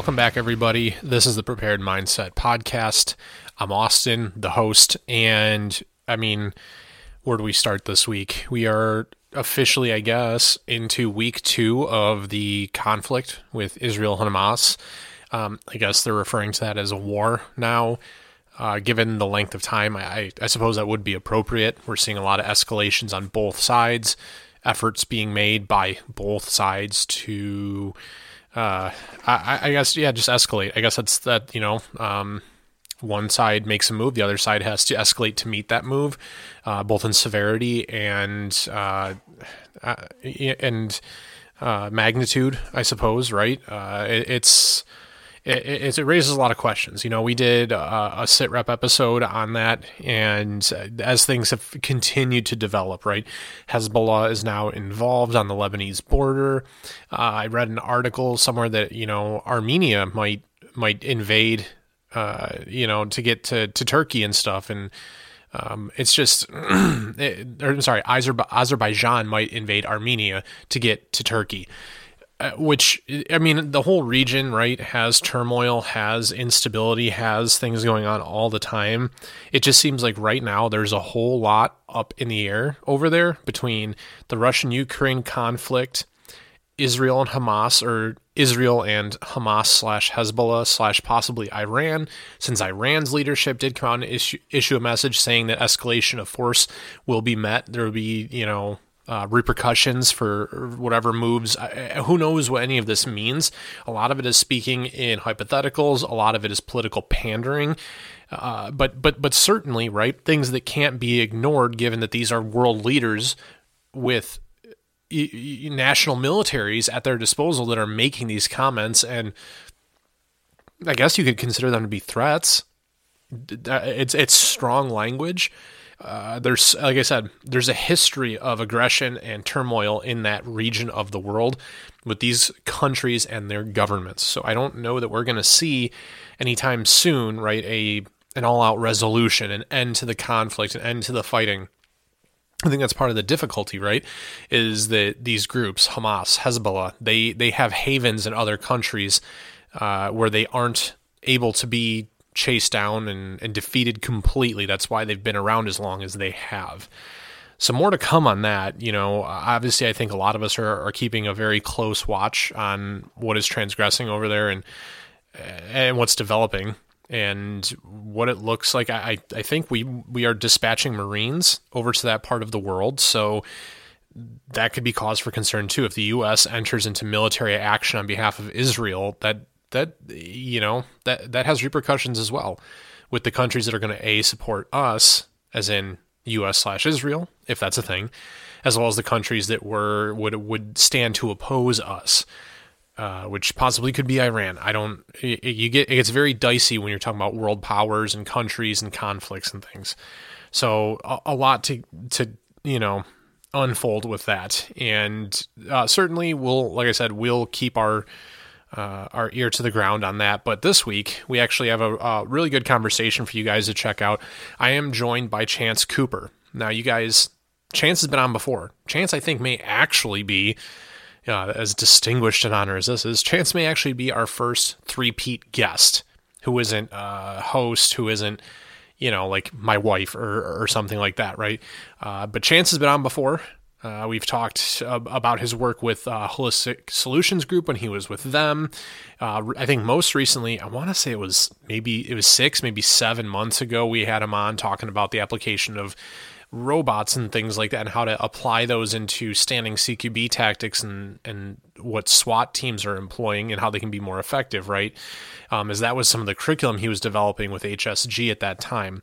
Welcome back, everybody. This is the Prepared Mindset Podcast. I'm Austin, the host, and I mean, where do we start this week? We are officially, I guess, into week two of the conflict with Israel and Hamas. Um, I guess they're referring to that as a war now. Uh, given the length of time, I, I suppose that would be appropriate. We're seeing a lot of escalations on both sides, efforts being made by both sides to uh, I, I, guess yeah, just escalate. I guess that's that. You know, um, one side makes a move, the other side has to escalate to meet that move, uh, both in severity and uh, uh and uh, magnitude. I suppose, right? Uh, it, it's it, it, raises a lot of questions. You know, we did a, a sit rep episode on that, and as things have continued to develop, right, Hezbollah is now involved on the Lebanese border. Uh, I read an article somewhere that you know Armenia might might invade, uh, you know, to get to to Turkey and stuff, and um, it's just, it, or, I'm sorry, Azerbaijan might invade Armenia to get to Turkey. Uh, which I mean, the whole region, right, has turmoil, has instability, has things going on all the time. It just seems like right now there's a whole lot up in the air over there between the Russian Ukraine conflict, Israel and Hamas, or Israel and Hamas slash Hezbollah slash possibly Iran, since Iran's leadership did come out and issue, issue a message saying that escalation of force will be met. There will be, you know, uh, repercussions for whatever moves. who knows what any of this means? A lot of it is speaking in hypotheticals. A lot of it is political pandering. Uh, but but but certainly, right? Things that can't be ignored, given that these are world leaders with national militaries at their disposal that are making these comments, and I guess you could consider them to be threats. It's it's strong language. Uh, there's, like I said, there's a history of aggression and turmoil in that region of the world with these countries and their governments. So I don't know that we're going to see anytime soon, right, a an all-out resolution, an end to the conflict, an end to the fighting. I think that's part of the difficulty, right? Is that these groups, Hamas, Hezbollah, they they have havens in other countries uh, where they aren't able to be chased down and, and defeated completely. That's why they've been around as long as they have. So more to come on that. You know, obviously, I think a lot of us are, are keeping a very close watch on what is transgressing over there and and what's developing and what it looks like. I, I think we we are dispatching Marines over to that part of the world, so that could be cause for concern too. If the U.S. enters into military action on behalf of Israel, that that you know that that has repercussions as well with the countries that are going to a support us as in U.S. slash Israel if that's a thing, as well as the countries that were would would stand to oppose us. Uh, which possibly could be Iran. I don't. You get it gets very dicey when you're talking about world powers and countries and conflicts and things. So a, a lot to to you know unfold with that, and uh, certainly we'll, like I said, we'll keep our uh, our ear to the ground on that. But this week, we actually have a, a, really good conversation for you guys to check out. I am joined by Chance Cooper. Now, you guys, Chance has been on before. Chance, I think, may actually be. Uh, as distinguished an honor as this is, Chance may actually be our first three-peat guest who isn't a host, who isn't, you know, like my wife or, or something like that, right? Uh, but Chance has been on before. Uh, we've talked about his work with uh, Holistic Solutions Group when he was with them. Uh, I think most recently, I want to say it was maybe it was six, maybe seven months ago. We had him on talking about the application of robots and things like that, and how to apply those into standing CQB tactics and and what SWAT teams are employing and how they can be more effective. Right, um, as that was some of the curriculum he was developing with HSG at that time.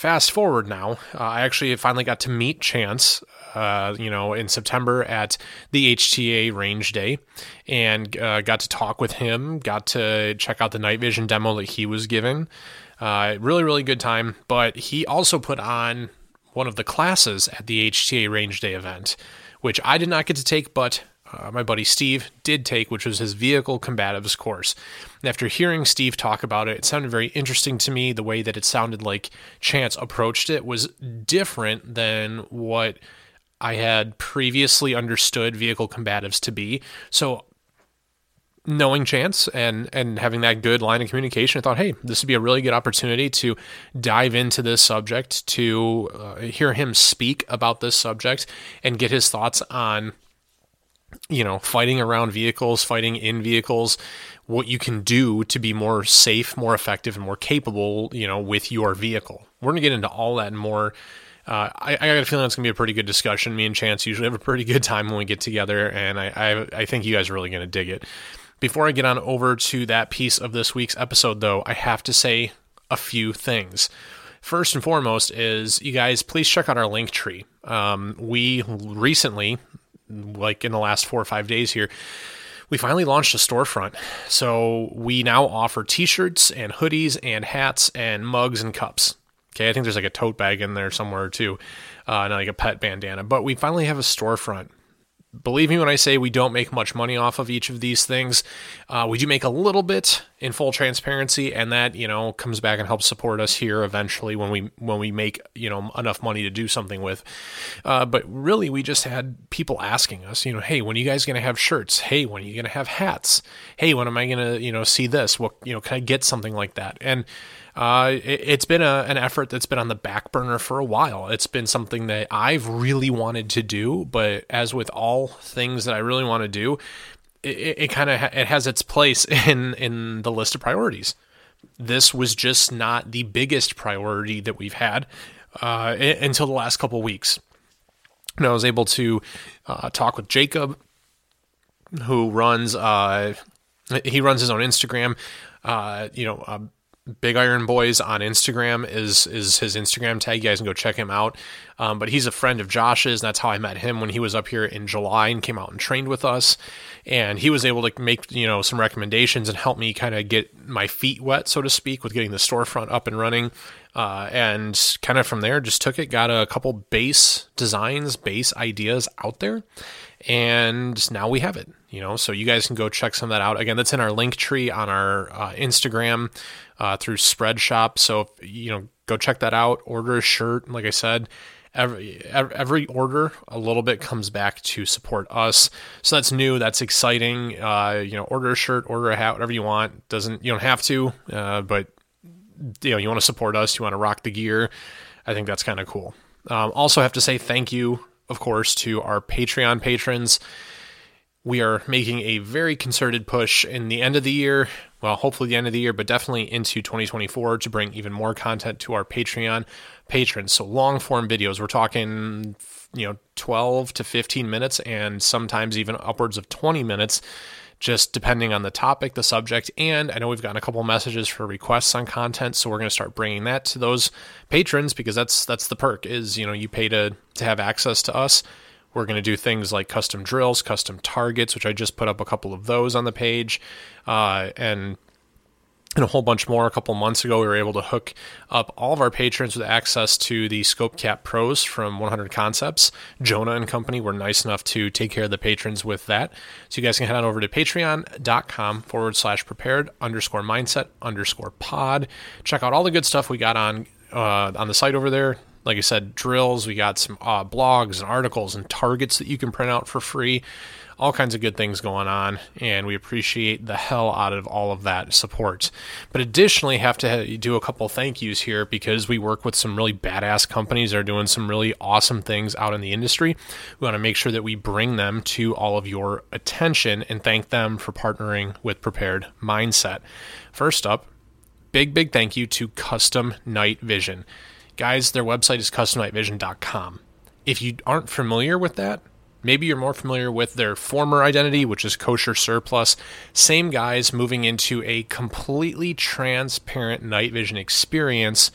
Fast forward now, uh, I actually finally got to meet Chance, uh, you know, in September at the HTA Range Day, and uh, got to talk with him. Got to check out the night vision demo that he was given. Uh, really, really good time. But he also put on one of the classes at the HTA Range Day event, which I did not get to take, but uh, my buddy Steve did take, which was his vehicle combatives course. And after hearing Steve talk about it, it sounded very interesting to me. The way that it sounded like Chance approached it was different than what I had previously understood vehicle combatives to be. So knowing Chance and and having that good line of communication, I thought, hey, this would be a really good opportunity to dive into this subject, to uh, hear him speak about this subject, and get his thoughts on, you know, fighting around vehicles, fighting in vehicles, what you can do to be more safe, more effective, and more capable, you know, with your vehicle. We're gonna get into all that and more. Uh, I, I, got a feeling it's gonna be a pretty good discussion. Me and Chance usually have a pretty good time when we get together, and I, I, I think you guys are really gonna dig it. Before I get on over to that piece of this week's episode, though, I have to say a few things. First and foremost is you guys please check out our link tree. Um, we recently, like in the last four or five days here, we finally launched a storefront. So we now offer t-shirts and hoodies and hats and mugs and cups. Okay, I think there's like a tote bag in there somewhere too, uh, and like a pet bandana. But we finally have a storefront believe me when I say we don't make much money off of each of these things. Uh, we do make a little bit in full transparency, and that you know comes back and helps support us here eventually when we when we make you know enough money to do something with. Uh, but really, we just had people asking us, you know, hey, when are you guys going to have shirts? Hey, when are you going to have hats? Hey, when am I going to you know see this? What you know can I get something like that? And uh, it, has been a, an effort that's been on the back burner for a while. It's been something that I've really wanted to do, but as with all things that I really want to do, it, it kind of ha- it has its place in in the list of priorities. This was just not the biggest priority that we've had uh, until the last couple weeks. And I was able to uh, talk with Jacob, who runs uh, he runs his own Instagram. Uh, you know, um, Big Iron Boys on Instagram is is his Instagram tag. You guys can go check him out. Um, but he's a friend of Josh's, and that's how I met him when he was up here in July and came out and trained with us. And he was able to make you know some recommendations and help me kind of get my feet wet, so to speak, with getting the storefront up and running. Uh, and kind of from there, just took it, got a couple base designs, base ideas out there, and now we have it. You know, so you guys can go check some of that out. Again, that's in our link tree on our uh, Instagram uh, through Spreadshop. So you know, go check that out. Order a shirt. Like I said, every every order a little bit comes back to support us. So that's new. That's exciting. Uh, you know, order a shirt, order a hat, whatever you want. Doesn't you don't have to, uh, but you know, you want to support us. You want to rock the gear. I think that's kind of cool. Um, also, have to say thank you, of course, to our Patreon patrons we are making a very concerted push in the end of the year, well, hopefully the end of the year, but definitely into 2024 to bring even more content to our Patreon patrons. So long form videos, we're talking, you know, 12 to 15 minutes and sometimes even upwards of 20 minutes, just depending on the topic, the subject. And I know we've gotten a couple messages for requests on content, so we're going to start bringing that to those patrons because that's that's the perk is, you know, you pay to to have access to us we're going to do things like custom drills, custom targets, which I just put up a couple of those on the page, uh, and and a whole bunch more. A couple months ago, we were able to hook up all of our patrons with access to the Scope Cap Pros from 100 Concepts. Jonah and company were nice enough to take care of the patrons with that. So you guys can head on over to patreon.com forward slash prepared underscore mindset underscore pod. Check out all the good stuff we got on uh, on the site over there like I said, drills. We got some uh, blogs and articles and targets that you can print out for free. All kinds of good things going on, and we appreciate the hell out of all of that support. But additionally, have to do a couple thank yous here because we work with some really badass companies that are doing some really awesome things out in the industry. We want to make sure that we bring them to all of your attention and thank them for partnering with Prepared Mindset. First up, big, big thank you to Custom Night Vision. Guys, their website is customnightvision.com. If you aren't familiar with that, maybe you're more familiar with their former identity, which is Kosher Surplus. Same guys moving into a completely transparent night vision experience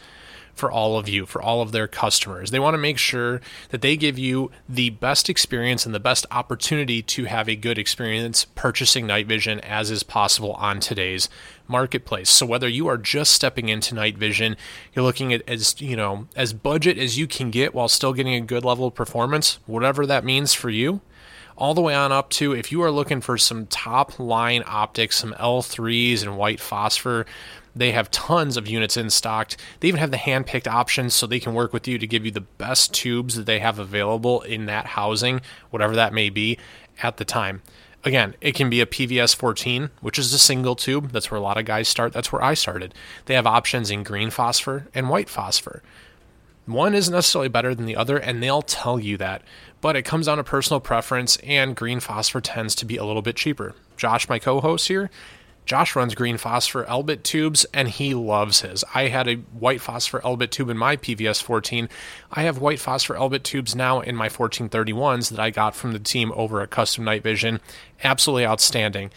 for all of you, for all of their customers. They want to make sure that they give you the best experience and the best opportunity to have a good experience purchasing night vision as is possible on today's marketplace. So whether you are just stepping into night vision, you're looking at as, you know, as budget as you can get while still getting a good level of performance, whatever that means for you, all the way on up to if you are looking for some top line optics, some L3s and white phosphor, they have tons of units in stock. They even have the hand picked options so they can work with you to give you the best tubes that they have available in that housing, whatever that may be at the time. Again, it can be a PVS 14, which is a single tube. That's where a lot of guys start. That's where I started. They have options in green phosphor and white phosphor. One isn't necessarily better than the other, and they'll tell you that. But it comes down to personal preference, and green phosphor tends to be a little bit cheaper. Josh, my co host here, Josh runs green phosphor Elbit tubes and he loves his. I had a white phosphor Elbit tube in my PVS 14. I have white phosphor Elbit tubes now in my 1431s that I got from the team over at Custom Night Vision. Absolutely outstanding.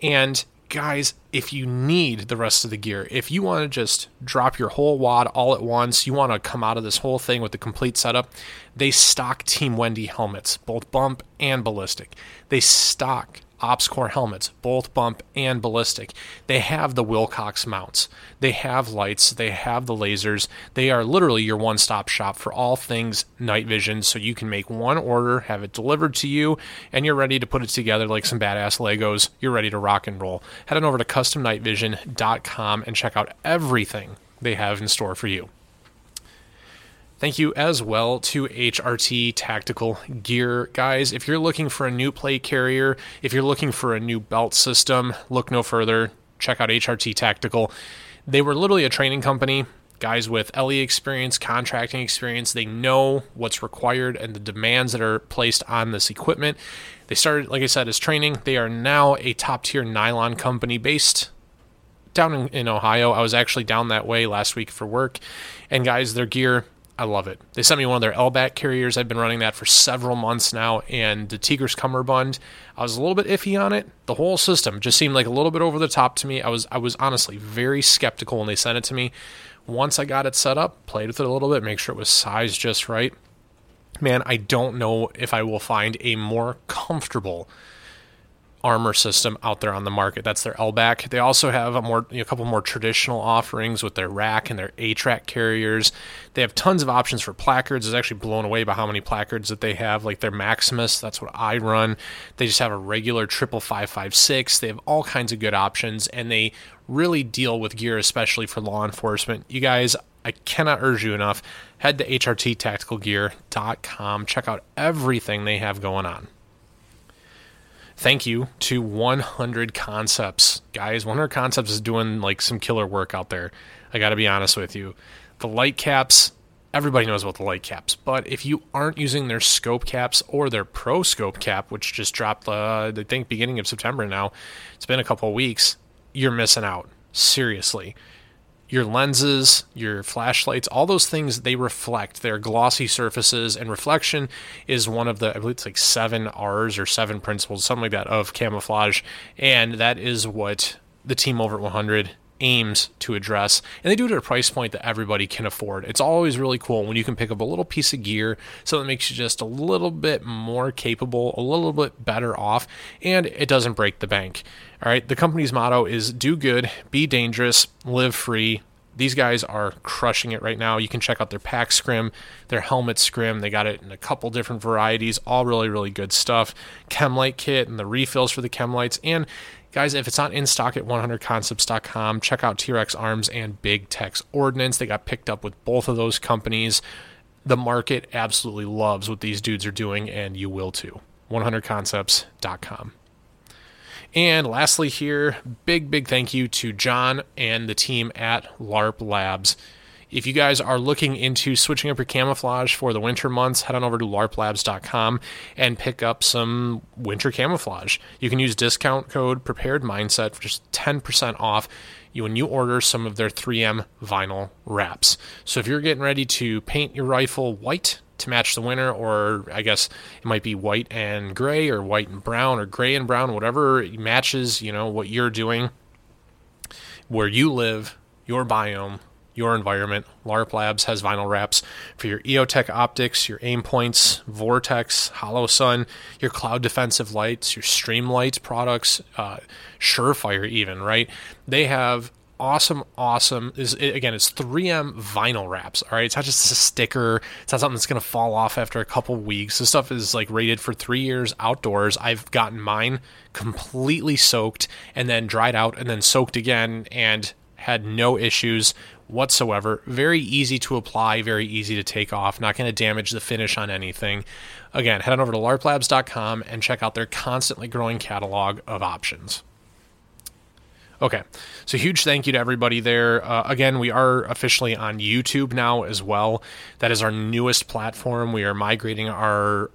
And guys, if you need the rest of the gear, if you want to just drop your whole wad all at once, you want to come out of this whole thing with the complete setup, they stock Team Wendy helmets, both bump and ballistic. They stock OpsCore helmets, both bump and ballistic. They have the Wilcox mounts. They have lights. They have the lasers. They are literally your one stop shop for all things night vision. So you can make one order, have it delivered to you, and you're ready to put it together like some badass Legos. You're ready to rock and roll. Head on over to customnightvision.com and check out everything they have in store for you. Thank you as well to HRT Tactical Gear. Guys, if you're looking for a new plate carrier, if you're looking for a new belt system, look no further. Check out HRT Tactical. They were literally a training company, guys with LE experience, contracting experience. They know what's required and the demands that are placed on this equipment. They started, like I said, as training. They are now a top tier nylon company based down in, in Ohio. I was actually down that way last week for work. And guys, their gear I love it. They sent me one of their LBAC carriers. I've been running that for several months now, and the Tigris Cummerbund, I was a little bit iffy on it. The whole system just seemed like a little bit over the top to me. I was I was honestly very skeptical when they sent it to me. Once I got it set up, played with it a little bit, make sure it was sized just right. Man, I don't know if I will find a more comfortable armor system out there on the market. That's their LBAC. They also have a more you know, a couple more traditional offerings with their rack and their A-track carriers. They have tons of options for placards. I was actually blown away by how many placards that they have. Like their Maximus, that's what I run. They just have a regular triple five five six. They have all kinds of good options, and they really deal with gear, especially for law enforcement. You guys, I cannot urge you enough. Head to hrttacticalgear.com. Check out everything they have going on thank you to 100 Concepts. Guys, 100 Concepts is doing like some killer work out there. I got to be honest with you. The light caps, everybody knows about the light caps, but if you aren't using their scope caps or their pro scope cap, which just dropped, uh, I think, beginning of September now, it's been a couple weeks, you're missing out. Seriously your lenses, your flashlights, all those things they reflect. They're glossy surfaces, and reflection is one of the I believe it's like seven R's or seven principles, something like that, of camouflage, and that is what the team over at 100 aims to address and they do it at a price point that everybody can afford it's always really cool when you can pick up a little piece of gear so that makes you just a little bit more capable a little bit better off and it doesn't break the bank all right the company's motto is do good be dangerous live free these guys are crushing it right now. You can check out their pack scrim, their helmet scrim. They got it in a couple different varieties, all really, really good stuff. Chemlight kit and the refills for the Chemlights. And guys, if it's not in stock at 100concepts.com, check out T Rex Arms and Big Tex Ordnance. They got picked up with both of those companies. The market absolutely loves what these dudes are doing, and you will too. 100concepts.com. And lastly, here, big, big thank you to John and the team at LARP Labs. If you guys are looking into switching up your camouflage for the winter months, head on over to larplabs.com and pick up some winter camouflage. You can use discount code prepared mindset for just 10% off when you order some of their 3M vinyl wraps. So if you're getting ready to paint your rifle white to match the winter, or I guess it might be white and gray, or white and brown, or gray and brown, whatever matches, you know, what you're doing, where you live, your biome, your environment. LARP Labs has vinyl wraps for your EOTech optics, your Aimpoints, Vortex, Holosun, your cloud defensive lights, your Streamlight products, uh, Surefire, even, right? They have awesome, awesome. Is again, it's 3M vinyl wraps. All right, it's not just a sticker. It's not something that's gonna fall off after a couple weeks. This stuff is like rated for three years outdoors. I've gotten mine completely soaked and then dried out and then soaked again and had no issues whatsoever. Very easy to apply, very easy to take off, not going to damage the finish on anything. Again, head on over to larplabs.com and check out their constantly growing catalog of options. Okay, so huge thank you to everybody there. Uh, again, we are officially on YouTube now as well. That is our newest platform. We are migrating our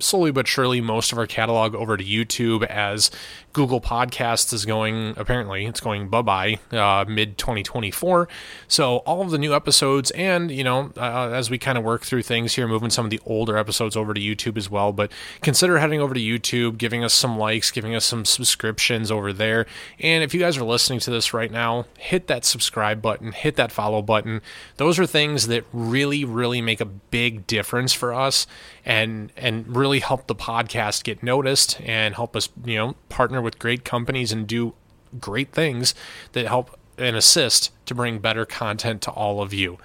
slowly but surely most of our catalog over to YouTube as Google Podcasts is going, apparently, it's going bye bye uh, mid 2024. So, all of the new episodes, and, you know, uh, as we kind of work through things here, moving some of the older episodes over to YouTube as well. But consider heading over to YouTube, giving us some likes, giving us some subscriptions over there. And if you guys are listening to this right now, hit that subscribe button, hit that follow button. Those are things that really, really make a big difference for us and and really help the podcast get noticed and help us, you know, partner with great companies and do great things that help and assist to bring better content to all of you.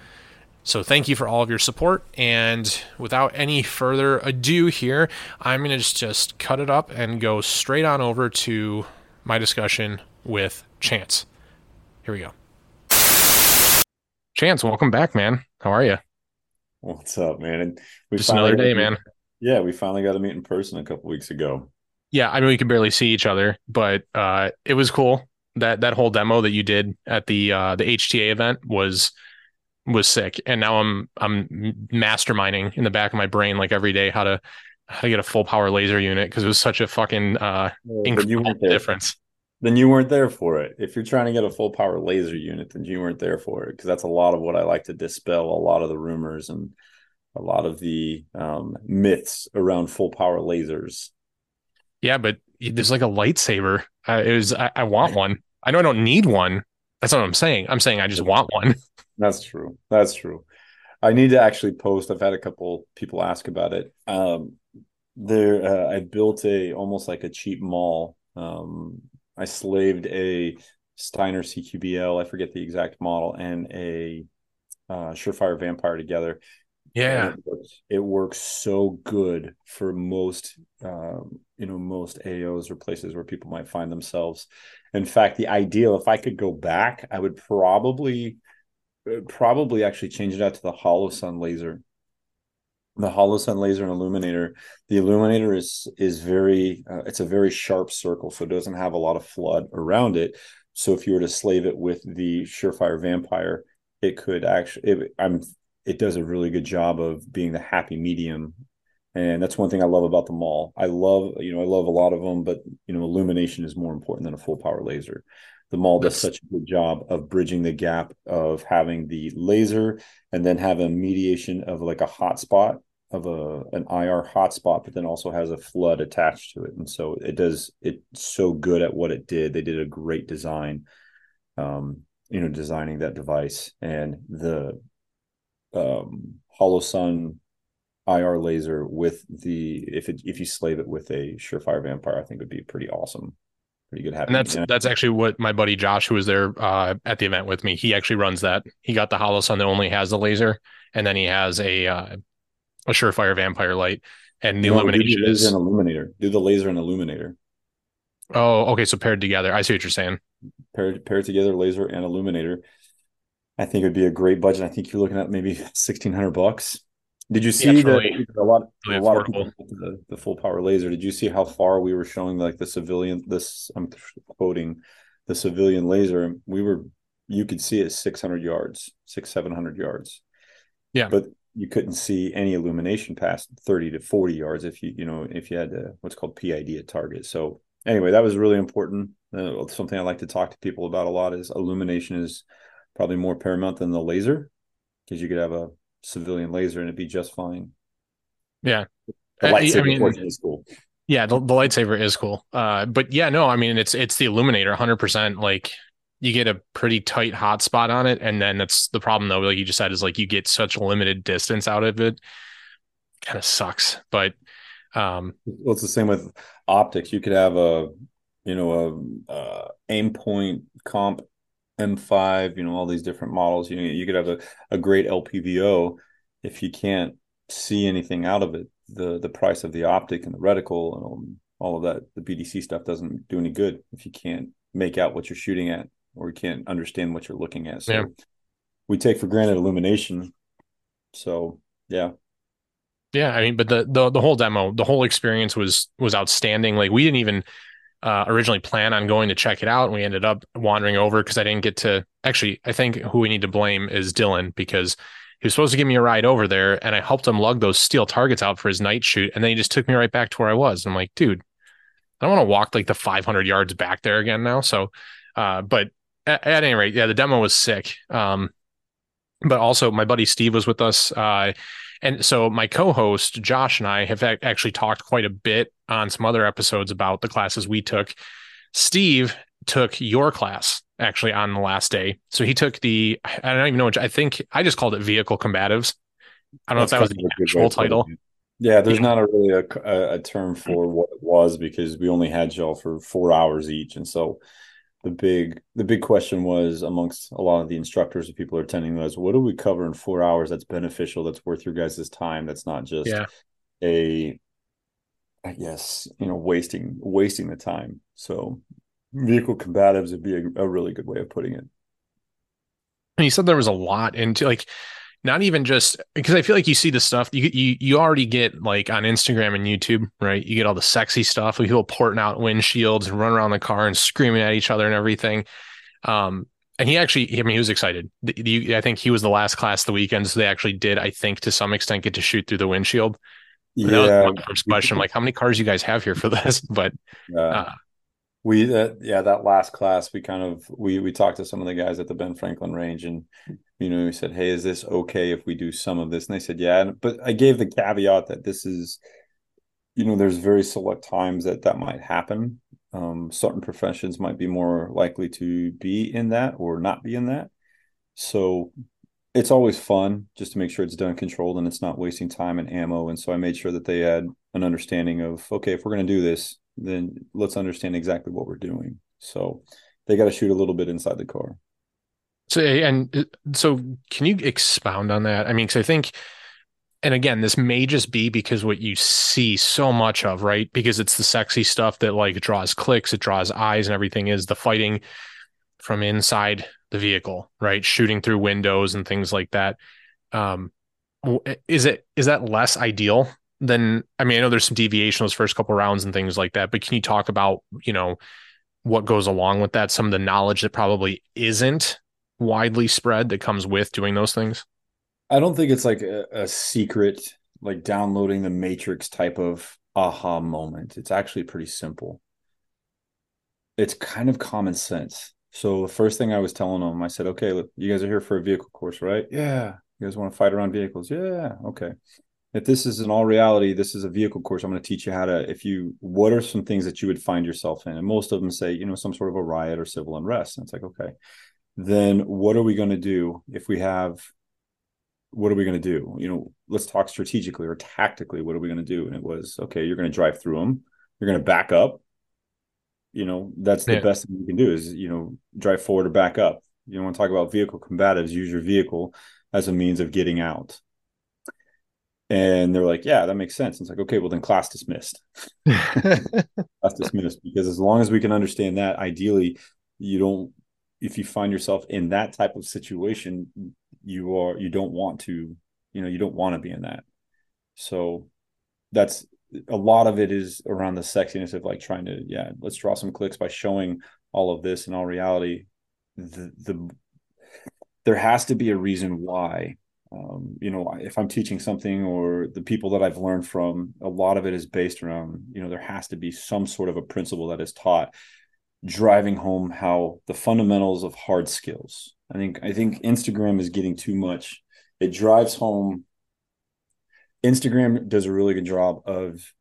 So thank you for all of your support. And without any further ado here, I'm going to just, just cut it up and go straight on over to my discussion with Chance. Here we go. Chance, welcome back, man. How are you? What's up, man? We just another day, man. Yeah, we finally got to meet in person a couple weeks ago yeah, I mean we could barely see each other, but uh, it was cool. That that whole demo that you did at the uh, the HTA event was was sick. And now I'm I'm masterminding in the back of my brain like every day how to how to get a full power laser unit because it was such a fucking uh incredible difference. Then you weren't there for it. If you're trying to get a full power laser unit, then you weren't there for it because that's a lot of what I like to dispel. A lot of the rumors and a lot of the um, myths around full power lasers yeah, but there's like a lightsaber. Uh, it was I, I want one. I know I don't need one. That's not what I'm saying. I'm saying I just want one. That's true. That's true. I need to actually post. I've had a couple people ask about it. Um, there, uh, I built a almost like a cheap MAWL. Um, I slaved a Steiner CQBL. I forget the exact model and a uh, Surefire Vampire together, yeah, it works, it works, so good for most, um, you know, most AOs or places where people might find themselves. In fact, the ideal, if I could go back, I would probably, uh, probably actually change it out to the Holosun laser. The Holosun laser and illuminator. The illuminator is is very, uh, it's a very sharp circle, so it doesn't have a lot of flood around it. So if you were to slave it with the Surefire Vampire, it could actually. It, I'm it does a really good job of being the happy medium and that's one thing I love about the MAWL I love, you know, I love a lot of them, but you know, illumination is more important than a full power laser. The MAWL does such a good job of bridging the gap of having the laser and then have a mediation of like a hotspot of a an IR hotspot, but then also has a flood attached to it. And so it does it's so good at what it did. They did a great design, um, you know, designing that device and the um, Holosun IR laser with the if it if you slave it with a Surefire Vampire, I think would be pretty awesome. Pretty good. And that's that's actually what my buddy Josh, who was there uh, at the event with me, he actually runs that. He got the Holosun that only has the laser, and then he has a uh, a Surefire Vampire light, and the no, illumination the is an illuminator. Do the laser and illuminator. Oh, okay. So paired together. I see what you're saying. Paired paired together, laser and illuminator. I think it would be a great budget. I think you're looking at maybe sixteen hundred bucks. Did you see yeah, the, a lot, really a lot of people the, the full power laser? Did you see how far we were showing like the civilian? This I'm quoting the civilian laser. We were you could see it six hundred yards, six seven hundred yards. Yeah, but you couldn't see any illumination past thirty to forty yards if you you know if you had a, what's called PID at target. So anyway, that was really important. Uh, something I like to talk to people about a lot is illumination is probably more paramount than the laser because you could have a civilian laser and it'd be just fine. Yeah. The lightsaber I mean, is cool. Yeah, the, the lightsaber is cool. Uh, but yeah, no, I mean it's it's the illuminator 100%. Like you get a pretty tight hot spot on it, and then that's the problem though. Like you just said, is like you get such limited distance out of it. Kind of sucks, but um, well, it's the same with optics. You could have a you know a, a Aimpoint comp M5, you know, all these different models. You know, you could have a, a great LPVO if you can't see anything out of it. The the price of the optic and the reticle and all, all of that, the BDC stuff doesn't do any good if you can't make out what you're shooting at or you can't understand what you're looking at. So yeah. we take for granted illumination. So yeah. Yeah, I mean, but the the the whole demo, the whole experience was was outstanding. Like we didn't even uh, originally plan on going to check it out, and we ended up wandering over because I didn't get to. Actually, I think who we need to blame is Dylan because he was supposed to give me a ride over there, and I helped him lug those steel targets out for his night shoot, and then he just took me right back to where I was. And I'm like, dude, I don't want to walk like the 500 yards back there again now. So, uh, but at, at, any rate, yeah, the demo was sick. Um, but also my buddy Steve was with us. Uh, and so my co-host Josh and I have actually talked quite a bit on some other episodes about the classes we took. Steve took your class actually on the last day. So he took the I don't even know which I think I just called it vehicle combatives. I don't That's know if that was the actual title. Yeah, there's yeah. not a really a, a term for what it was because we only had y'all for four hours each, and so the big the big question was amongst a lot of the instructors and people are attending was what do we cover in four hours that's beneficial that's worth your guys' time that's not just yeah. a i guess you know wasting wasting the time so vehicle combatives would be a, a really good way of putting it and you said there was a lot into like not even just because I feel like you see the stuff you you you already get like on Instagram and YouTube, right? You get all the sexy stuff with people porting out windshields and running around the car and screaming at each other and everything. Um, and he actually, I mean, he was excited. I think he was the last class the weekend, so they actually did, I think, to some extent, get to shoot through the windshield. Yeah. first question, like, how many cars you guys have here for this? But yeah. Uh, we uh, yeah that last class we kind of we we talked to some of the guys at the Ben Franklin range and you know we said hey is this okay if we do some of this? And they said yeah. But I gave the caveat that this is you know there's very select times that that might happen. Um, certain professions might be more likely to be in that or not be in that. So it's always fun just to make sure it's done controlled and it's not wasting time and ammo. And so I made sure that they had an understanding of okay if we're going to do this then let's understand exactly what we're doing. So they got to shoot a little bit inside the car. So and uh, so, can you expound on that? I mean, because I think, and again, this may just be because what you see so much of, right? Because it's the sexy stuff that like draws clicks, it draws eyes, and everything is the fighting from inside the vehicle, right? Shooting through windows and things like that. Um, is it is that less ideal then I mean I know there's some deviation those first couple rounds and things like that, but can you talk about you know what goes along with that? Some of the knowledge that probably isn't widely spread that comes with doing those things. I don't think it's like a, a secret like downloading the Matrix type of aha moment. It's actually pretty simple. It's kind of common sense. So the first thing I was telling them, I said, "Okay, look, you guys are here for a vehicle course, right? Yeah. You guys want to fight around vehicles? Yeah. Okay if this is in all reality, this is a vehicle course. I'm going to teach you how to, if you, what are some things that you would find yourself in? And most of them say, you know, some sort of a riot or civil unrest. And it's like, okay, then what are we going to do if we have, what are we going to do? You know, let's talk strategically or tactically. What are we going to do? And it was, okay, you're going to drive through them. You're going to back up. You know, that's the yeah. best thing you can do is, you know, drive forward or back up. You know, want to talk about vehicle combatives, use your vehicle as a means of getting out and they're like, yeah, that makes sense. it's like, okay, well then class dismissed. class dismissed because as long as we can understand that, ideally, you don't. If you find yourself in that type of situation, you are you don't want to, you know, you don't want to be in that. So that's a lot of it is around the sexiness of like trying to, yeah, let's draw some clicks by showing all of this. In all reality, the the there has to be a reason why um, you know if i'm teaching something or the people that i've learned from a lot of it is based around you know there has to be some sort of a principle that is taught driving home how the fundamentals of hard skills. I think i think instagram is getting too much. It drives home. Instagram does a really good job of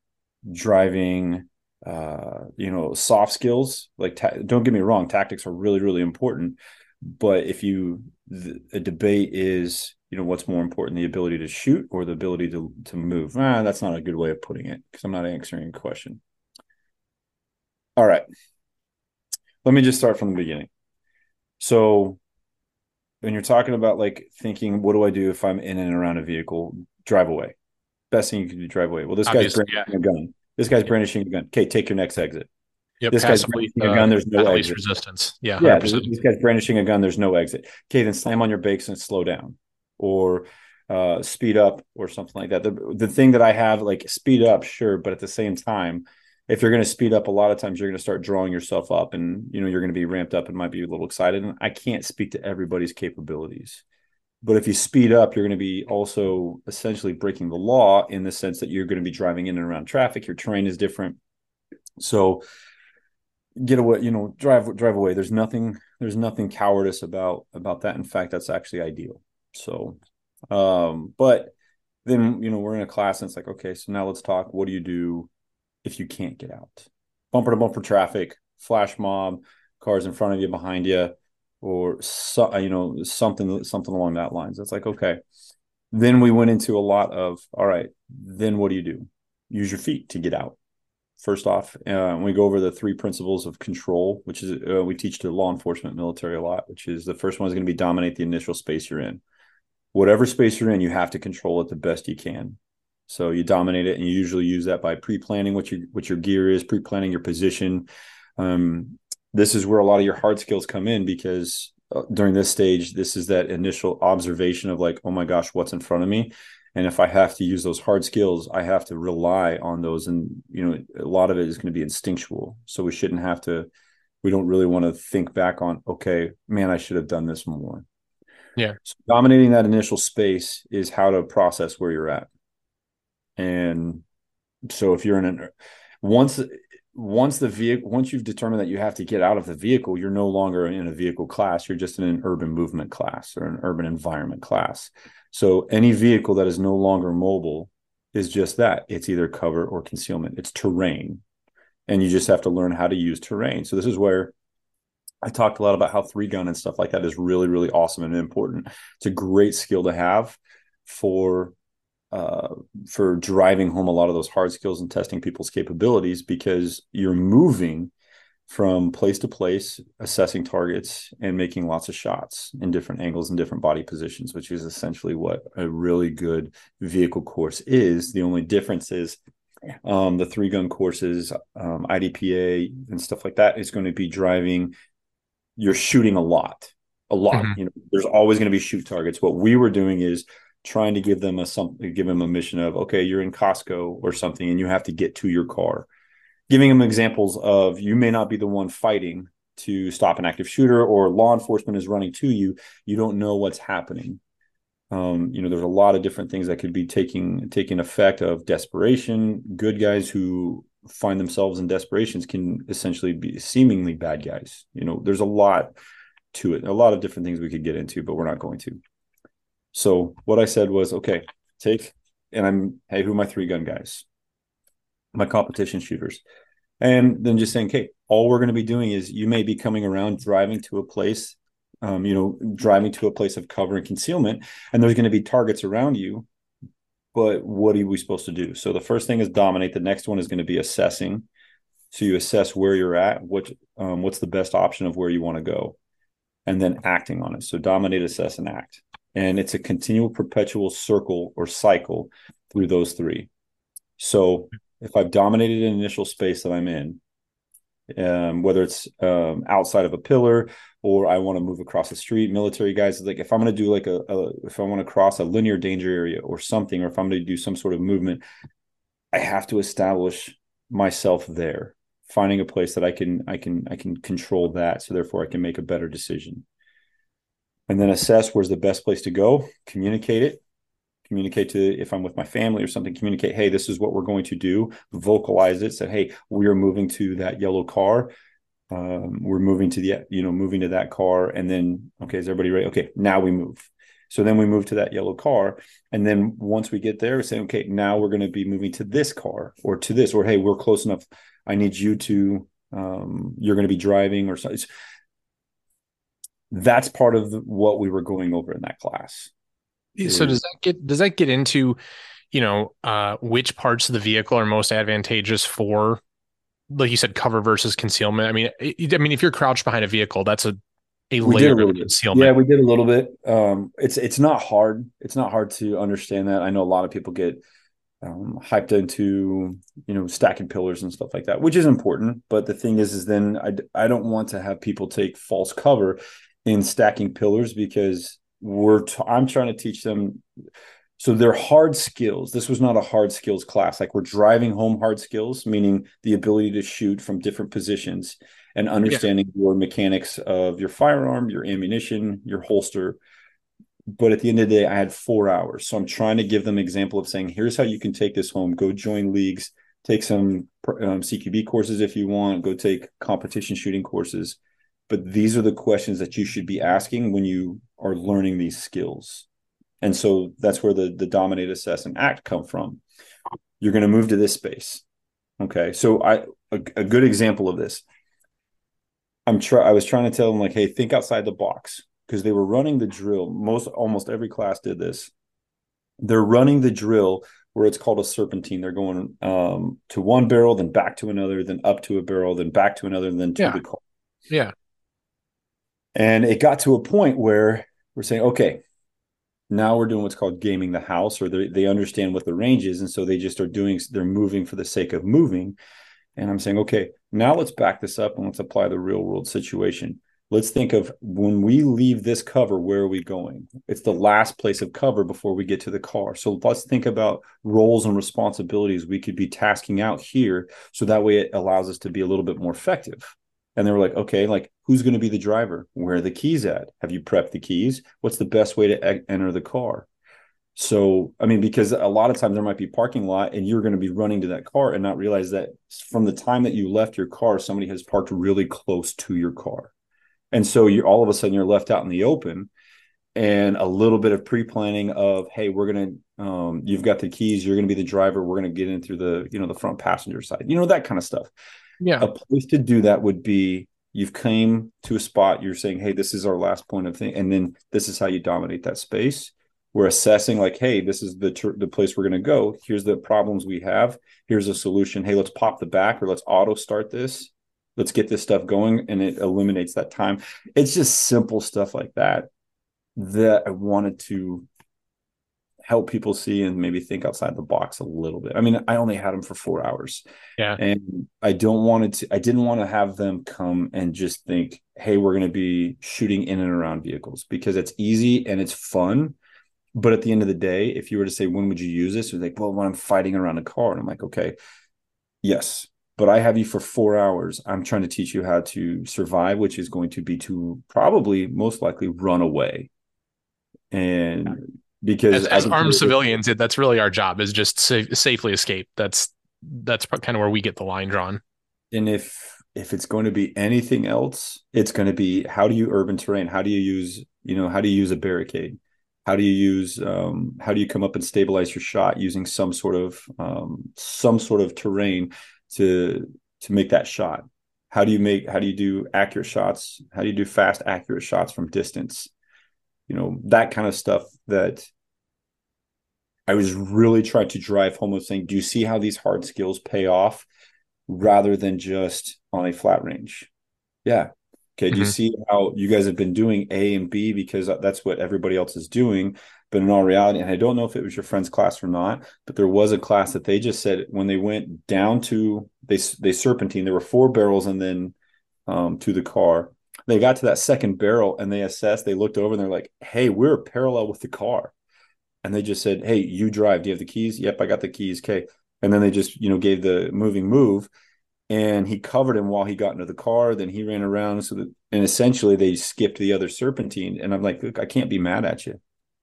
driving uh you know soft skills. Like ta- don't get me wrong tactics are really really important. But if you the, the debate is you know what's more important the ability to shoot or the ability to to move ah, that's not a good way of putting it because i'm not answering your question all right let me just start from the beginning so when you're talking about like thinking what do i do if i'm in and around a vehicle drive away best thing you can do drive away well this Obviously, guy's brandishing yeah. a gun this guy's brandishing a gun okay take your next exit Yep, this guy's brandishing a uh, gun. There's no at least exit. resistance. Yeah, Yeah, 100%. this guy's brandishing a gun. There's no exit. Okay, then slam on your brakes and slow down, or uh, speed up, or something like that. The the thing that I have like speed up, sure, but at the same time, if you're going to speed up, a lot of times you're going to start drawing yourself up, and you know you're going to be ramped up and might be a little excited. And I can't speak to everybody's capabilities, but if you speed up, you're going to be also essentially breaking the law in the sense that you're going to be driving in and around traffic. Your terrain is different, so get away you know drive drive away there's nothing there's nothing cowardice about about that in fact that's actually ideal so um but then you know we're in a class and it's like okay so now let's talk. What do you do if you can't get out? Bumper to bumper traffic flash mob cars in front of you behind you or so, you know something something along that lines. It's like okay. Then we went into a lot of all right then what do you do? Use your feet to get out. First off uh, we go over the three principles of control which is uh, we teach to law enforcement military a lot which is the first one is going to be dominate the initial space you're in whatever space you're in you have to control it the best you can. So you dominate it and you usually use that by pre-planning what your what your gear is pre-planning your position. Um, this is where a lot of your hard skills come in because uh, during this stage this is that initial observation of like oh my gosh what's in front of me? And if i have to use those hard skills i have to rely on those and you know a lot of it is going to be instinctual. So we shouldn't have to we don't really want to think back on okay man i should have done this more Yeah. so dominating that initial space is how to process where you're at. And so if you're in an once once the vehicle once you've determined that you have to get out of the vehicle you're no longer in a vehicle class. You're just in an urban movement class or an urban environment class. So any vehicle that is no longer mobile is just that. It's either cover or concealment. It's terrain. And you just have to learn how to use terrain. So this is where i talked a lot about how three gun and stuff like that is really really awesome and important it's a great skill to have for uh, for driving home a lot of those hard skills and testing people's capabilities because you're moving from place to place, assessing targets and making lots of shots in different angles and different body positions, which is essentially what a really good vehicle course is. The only difference is um, the three gun courses, um, IDPA and stuff like that is going to be driving. You're shooting a lot, a lot. Mhm. You know, there's always going to be shoot targets. What we were doing is trying to give them a some give them a mission of okay you're in costco or something and you have to get to your car giving them examples of you may not be the one fighting to stop an active shooter or law enforcement is running to you you don't know what's happening um, you know there's a lot of different things that could be taking taking effect of desperation good guys who find themselves in desperations can essentially be seemingly bad guys you know there's a lot to it a lot of different things we could get into but we're not going to so what I said was, okay, take, and I'm, hey, who are my three gun guys? My competition shooters. And then just saying, okay, all we're going to be doing is you may be coming around driving to a place, um, you know, driving to a place of cover and concealment, and there's going to be targets around you. But what are we supposed to do? So the first thing is dominate. The next one is going to be assessing. So you assess where you're at, what um, what's the best option of where you want to go, and then acting on it. So dominate, assess, and act and it's a continual perpetual circle or cycle through those three so if i've dominated an initial space that i'm in um, whether it's um, outside of a pillar or i want to move across the street military guys like if i'm going to do like a, a if i want to cross a linear danger area or something or if i'm going to do some sort of movement i have to establish myself there finding a place that i can i can i can control that so therefore i can make a better decision. And then assess where's the best place to go communicate it communicate to if i'm with my family or something communicate hey this is what we're going to do vocalize it say hey we are moving to that yellow car. Um, we're moving to the you know moving to that car and then okay is everybody ready? Okay now we move. So then we move to that yellow car and then once we get there we say okay now we're going to be moving to this car or to this or hey we're close enough. I need you to um, you're going to be driving or something that's part of what we were going over in that class. So does that get does that get into, you know, uh, which parts of the vehicle are most advantageous for, like you said, cover versus concealment? I mean, it, I mean, if you're crouched behind a vehicle, that's a a We did a layer little of bit. concealment. Yeah, we did a little bit. Um, it's it's not hard. It's not hard to understand that. I know a lot of people get um, hyped into you know stacking pillars and stuff like that, which is important. But the thing is, is then I I don't want to have people take false cover in stacking pillars because we're t- I'm trying to teach them. So they're hard skills. This was not a hard skills class. Like we're driving home hard skills, meaning the ability to shoot from different positions and understanding yeah. your mechanics of your firearm, your ammunition, your holster, but at the end of the day, I had four hours. So I'm trying to give them an example of saying, here's how you can take this home. Go join leagues, take some um, CQB courses if you want, go take competition shooting courses. But these are the questions that you should be asking when you are learning these skills. And so that's where the the dominate, assess, and act come from. You're going to move to this space. Okay. So I a, a good example of this. I'm try I was trying to tell them like, hey, think outside the box because they were running the drill. Most almost every class did this. They're running the drill where it's called a serpentine. They're going um, to one barrel, then back to another, then up to a barrel, then back to another, then to yeah. the car. Yeah. And it got to a point where we're saying, okay, now we're doing what's called gaming the house, or they, understand what the range is. And so they just are doing, they're moving for the sake of moving. And I'm saying, okay, now let's back this up and let's apply the real world situation. Let's think of when we leave this cover where are we going? It's the last place of cover before we get to the car. So let's think about roles and responsibilities we could be tasking out here. So that way it allows us to be a little bit more effective and they were like okay like who's going to be the driver? Where are the keys at? Have you prepped the keys? What's the best way to e- enter the car? So i mean because a lot of times there might be parking lot and you're going to be running to that car and not realize that from the time that you left your car somebody has parked really close to your car. And so you all of a sudden you're left out in the open and a little bit of pre-planning of hey we're gonna um, you've got the keys you're gonna be the driver we're gonna get in through the you know the front passenger side you know that kind of stuff yeah. A place to do that would be you've came to a spot you're saying hey this is our last point of thing and then this is how you dominate that space. We're assessing like hey this is the ter- the place we're going to go. Here's the problems we have. Here's a solution. Hey let's pop the back or let's auto start this. Let's get this stuff going and it eliminates that time. It's just simple stuff like that that i wanted to help people see and maybe think outside the box a little bit. I mean i only had them for four hours. Yeah. And i don't want it to i didn't want to have them come and just think hey we're going to be shooting in and around vehicles because it's easy and it's fun. But at the end of the day if you were to say when would you use this? It's like well when i'm fighting around a car. And i'm like okay yes but I have you for four hours. I'm trying to teach you how to survive, which is going to be to probably most likely run away. And because as, as armed civilians, it, that's really our job is just sa- safely escape. That's that's kind of where we get the line drawn. And if if it's going to be anything else, it's going to be how do you urban terrain? How do you use you know how do you use a barricade? How do you use um, how do you come up and stabilize your shot using some sort of um, some sort of terrain to to make that shot how do you make how do you do accurate shots how do you do fast accurate shots from distance you know that kind of stuff that i was really trying to drive home with saying do you see how these hard skills pay off rather than just on a flat range yeah okay do mm-hmm. you see how you guys have been doing a and b because that's what everybody else is doing but in all reality, and I don't know if it was your friend's class or not, but there was a class that they just said when they went down to they they serpentine, there were four barrels and then um, to the car. They got to that second barrel and they assessed. They looked over and they're like, "Hey, we're parallel with the car," and they just said, "Hey, you drive. Do you have the keys? Yep, I got the keys. Okay." And then they just you know gave the moving move, and he covered him while he got into the car. Then he ran around so that and essentially they skipped the other serpentine. And I'm like, look, I can't be mad at you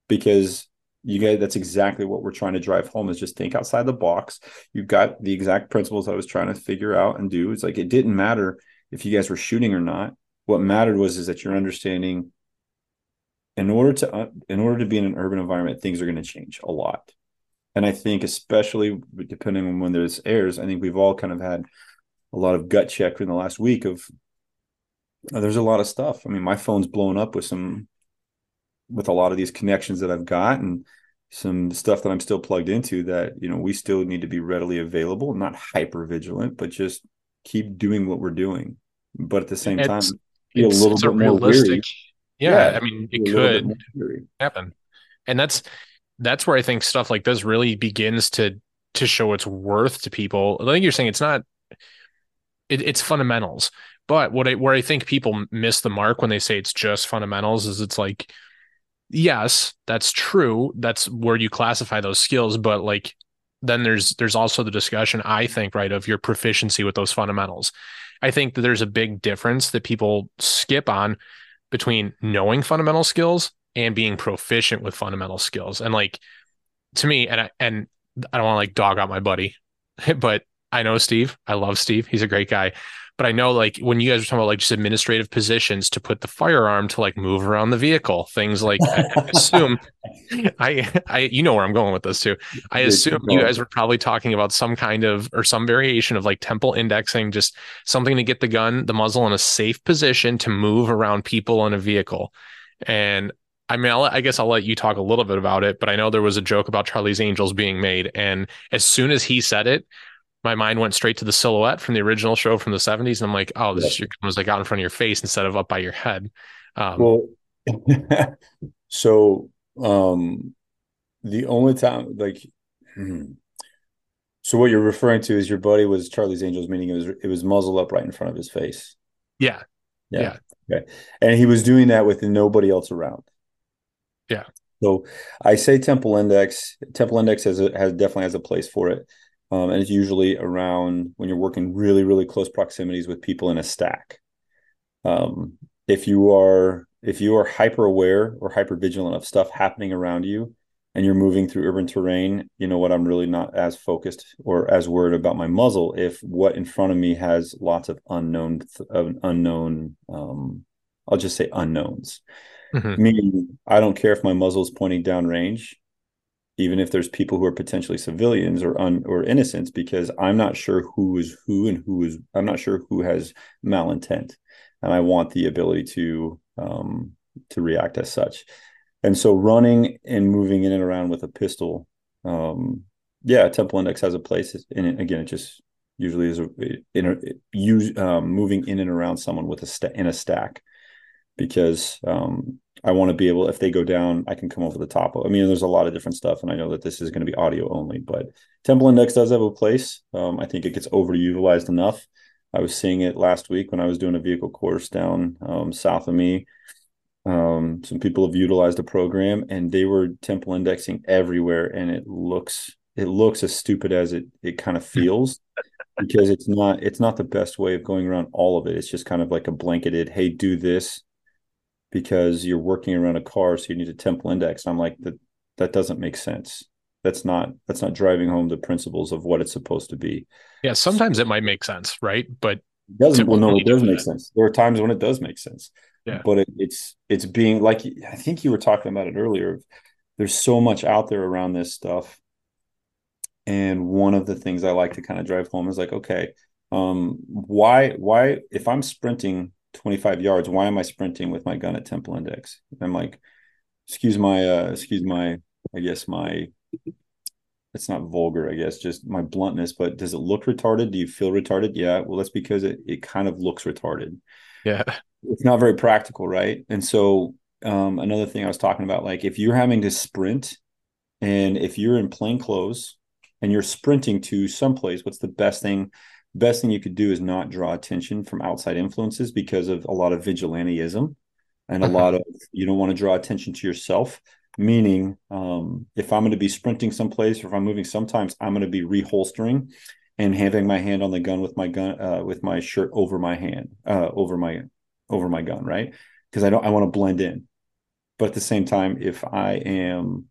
because you guys that's exactly what we're trying to drive home is just think outside the box you've got the exact principles i was trying to figure out and do it's like it didn't matter if you guys were shooting or not what mattered was is that you're understanding in order to uh, in order to be in an urban environment things are going to change a lot and i think especially depending on when there's airs i think we've all kind of had a lot of gut check in the last week of uh, there's a lot of stuff i mean my phone's blown up with some with a lot of these connections that I've got and some stuff that I'm still plugged into that, you know, we still need to be readily available, not hyper vigilant, but just keep doing what we're doing. But at the same it's, time, be a little bit more realistic. Yeah, yeah, I mean, it could happen. And that's that's where I think stuff like this really begins to to show its worth to people. I think you're saying it's not it, it's fundamentals. But what I where I think people miss the mark when they say it's just fundamentals is it's like yes, that's true. That's where you classify those skills, but like then there's there's also the discussion I think right of your proficiency with those fundamentals. I think that there's a big difference that people skip on between knowing fundamental skills and being proficient with fundamental skills. And like to me, and I, and I don't want to like dog out my buddy, but I know Steve. I love Steve. He's a great guy. But I know like when you guys were talking about like just administrative positions to put the firearm to like move around the vehicle, things like I assume I I you know where I'm going with this too. I assume you guys were probably talking about some kind of or some variation of like temple indexing, just something to get the gun, the muzzle in a safe position to move around people in a vehicle. And I mean, I'll, i guess I'll let you talk a little bit about it, but I know there was a joke about Charlie's Angels being made, and as soon as he said it, my mind went straight to the silhouette from the original show from the 70s. And I'm like, oh, this yep. was like out in front of your face instead of up by your head. Um, well, so um, the only time, like, hmm. so what you're referring to is your buddy was Charlie's Angels, meaning it was it was muzzle up right in front of his face. Yeah. Yeah. yeah. Okay. And he was doing that with nobody else around. Yeah. So I say Temple Index. Temple Index has a, has definitely has a place for it. Um, and it's usually around when you're working really, really close proximities with people in a stack. Um, if you are if you are hyper aware or hyper vigilant of stuff happening around you and you're moving through urban terrain, you know what? I'm really not as focused or as worried about my muzzle if what in front of me has lots of unknown, unknown, um, I'll just say unknowns. Mm-hmm. Meaning, I don't care if my muzzle is pointing downrange even if there's people who are potentially civilians or un, or innocents because i'm not sure who is who and who is i'm not sure who has malintent. And i want the ability to um to react as such. And so running and moving in and around with a pistol um yeah temple index has a place. And again it just usually is a, in a use um, moving in and around someone with a st- in a stack. Because um I want to be able, if they go down, I can come over the top. I mean, there's a lot of different stuff, and I know that this is going to be audio only, but Temple Index does have a place. Um, I think it gets overutilized enough. I was seeing it last week when I was doing a vehicle course down um, south of me. Um, some people have utilized the program, and they were temple indexing everywhere, and it looks it looks as stupid as it it kind of feels because it's not it's not the best way of going around all of it. It's just kind of like a blanketed, hey, do this because you're working around a car, so you need a temple index. I'm like that that doesn't make sense. That's not that's not driving home the principles of what it's supposed to be. Yeah, sometimes it might make sense, right? But it doesn't well, no, it does make sense. There are times when it does make sense. Yeah. But it, it's it's being like I think you were talking about it earlier. There's so much out there around this stuff. And one of the things I like to kind of drive home is like, okay, um, why why if I'm sprinting 25 yards. Why am I sprinting with my gun at temple index? I'm like, excuse my, uh, excuse my, I guess my, it's not vulgar, I guess, just my bluntness, but does it look retarded? Do you feel retarded? Yeah. Well, that's because it, it kind of looks retarded. Yeah. It's not very practical. Right. And so, um, another thing I was talking about, like if you're having to sprint and if you're in plain clothes and you're sprinting to someplace, what's the best thing best thing you could do is not draw attention from outside influences because of a lot of vigilanteism and a uh-huh. lot of you don't want to draw attention to yourself meaning um, if i'm going to be sprinting someplace or if i'm moving sometimes i'm going to be reholstering and having my hand on the gun with my gun uh, with my shirt over my hand uh, over my over my gun right because i don't i want to blend in but at the same time if i am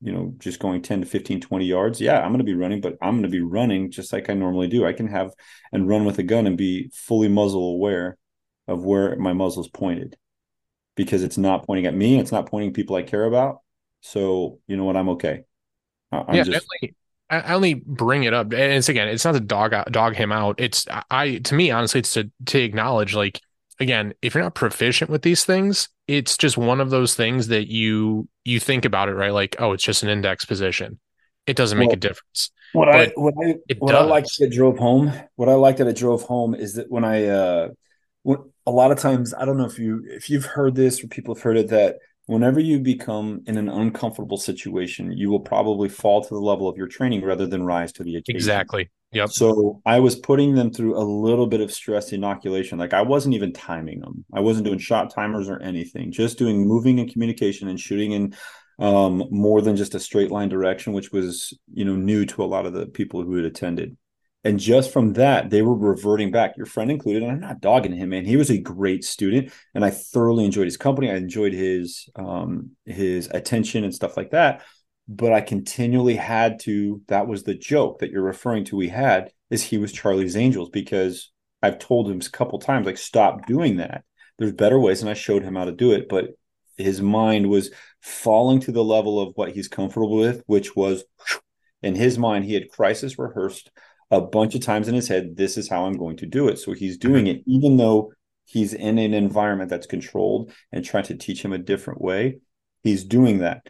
you know, just going 10 to 15, 20 yards, yeah, I'm going to be running, but I'm going to be running just like I normally do. I can have and run with a gun and be fully muzzle aware of where my muzzle's pointed because it's not pointing at me. It's not pointing people I care about. So, you know what? I'm okay. I'm yeah, just... I only bring it up, and it's again, it's not to dog dog him out. It's I to me, honestly, it's to to acknowledge like again, if you're not proficient with these things, it's just one of those things that you you think about it, right? Like, oh, it's just an index position. It doesn't make well, a difference. What but I what I what does. I liked that drove home, what I liked that it drove home is that when I uh when, a lot of times I don't know if you if you've heard this or people have heard it that whenever you become in an uncomfortable situation, you will probably fall to the level of your training rather than rise to the occasion. Exactly. Yep. So I was putting them through a little bit of stress inoculation. Like I wasn't even timing them. I wasn't doing shot timers or anything. Just doing moving and communication and shooting in um, more than just a straight line direction, which was you know new to a lot of the people who had attended. And just from that, they were reverting back, your friend included. And I'm not dogging him, man. He was a great student, and I thoroughly enjoyed his company. I enjoyed his um, his attention and stuff like that. But I continually had to. That was the joke that you're referring to. We had is he was Charlie's Angels because I've told him a couple times like stop doing that. There's better ways, and I showed him how to do it. But his mind was falling to the level of what he's comfortable with, which was in his mind he had crisis rehearsed a bunch of times in his head, this is how I'm going to do it. So he's doing mm-hmm. it, even though he's in an environment that's controlled and trying to teach him a different way. He's doing that.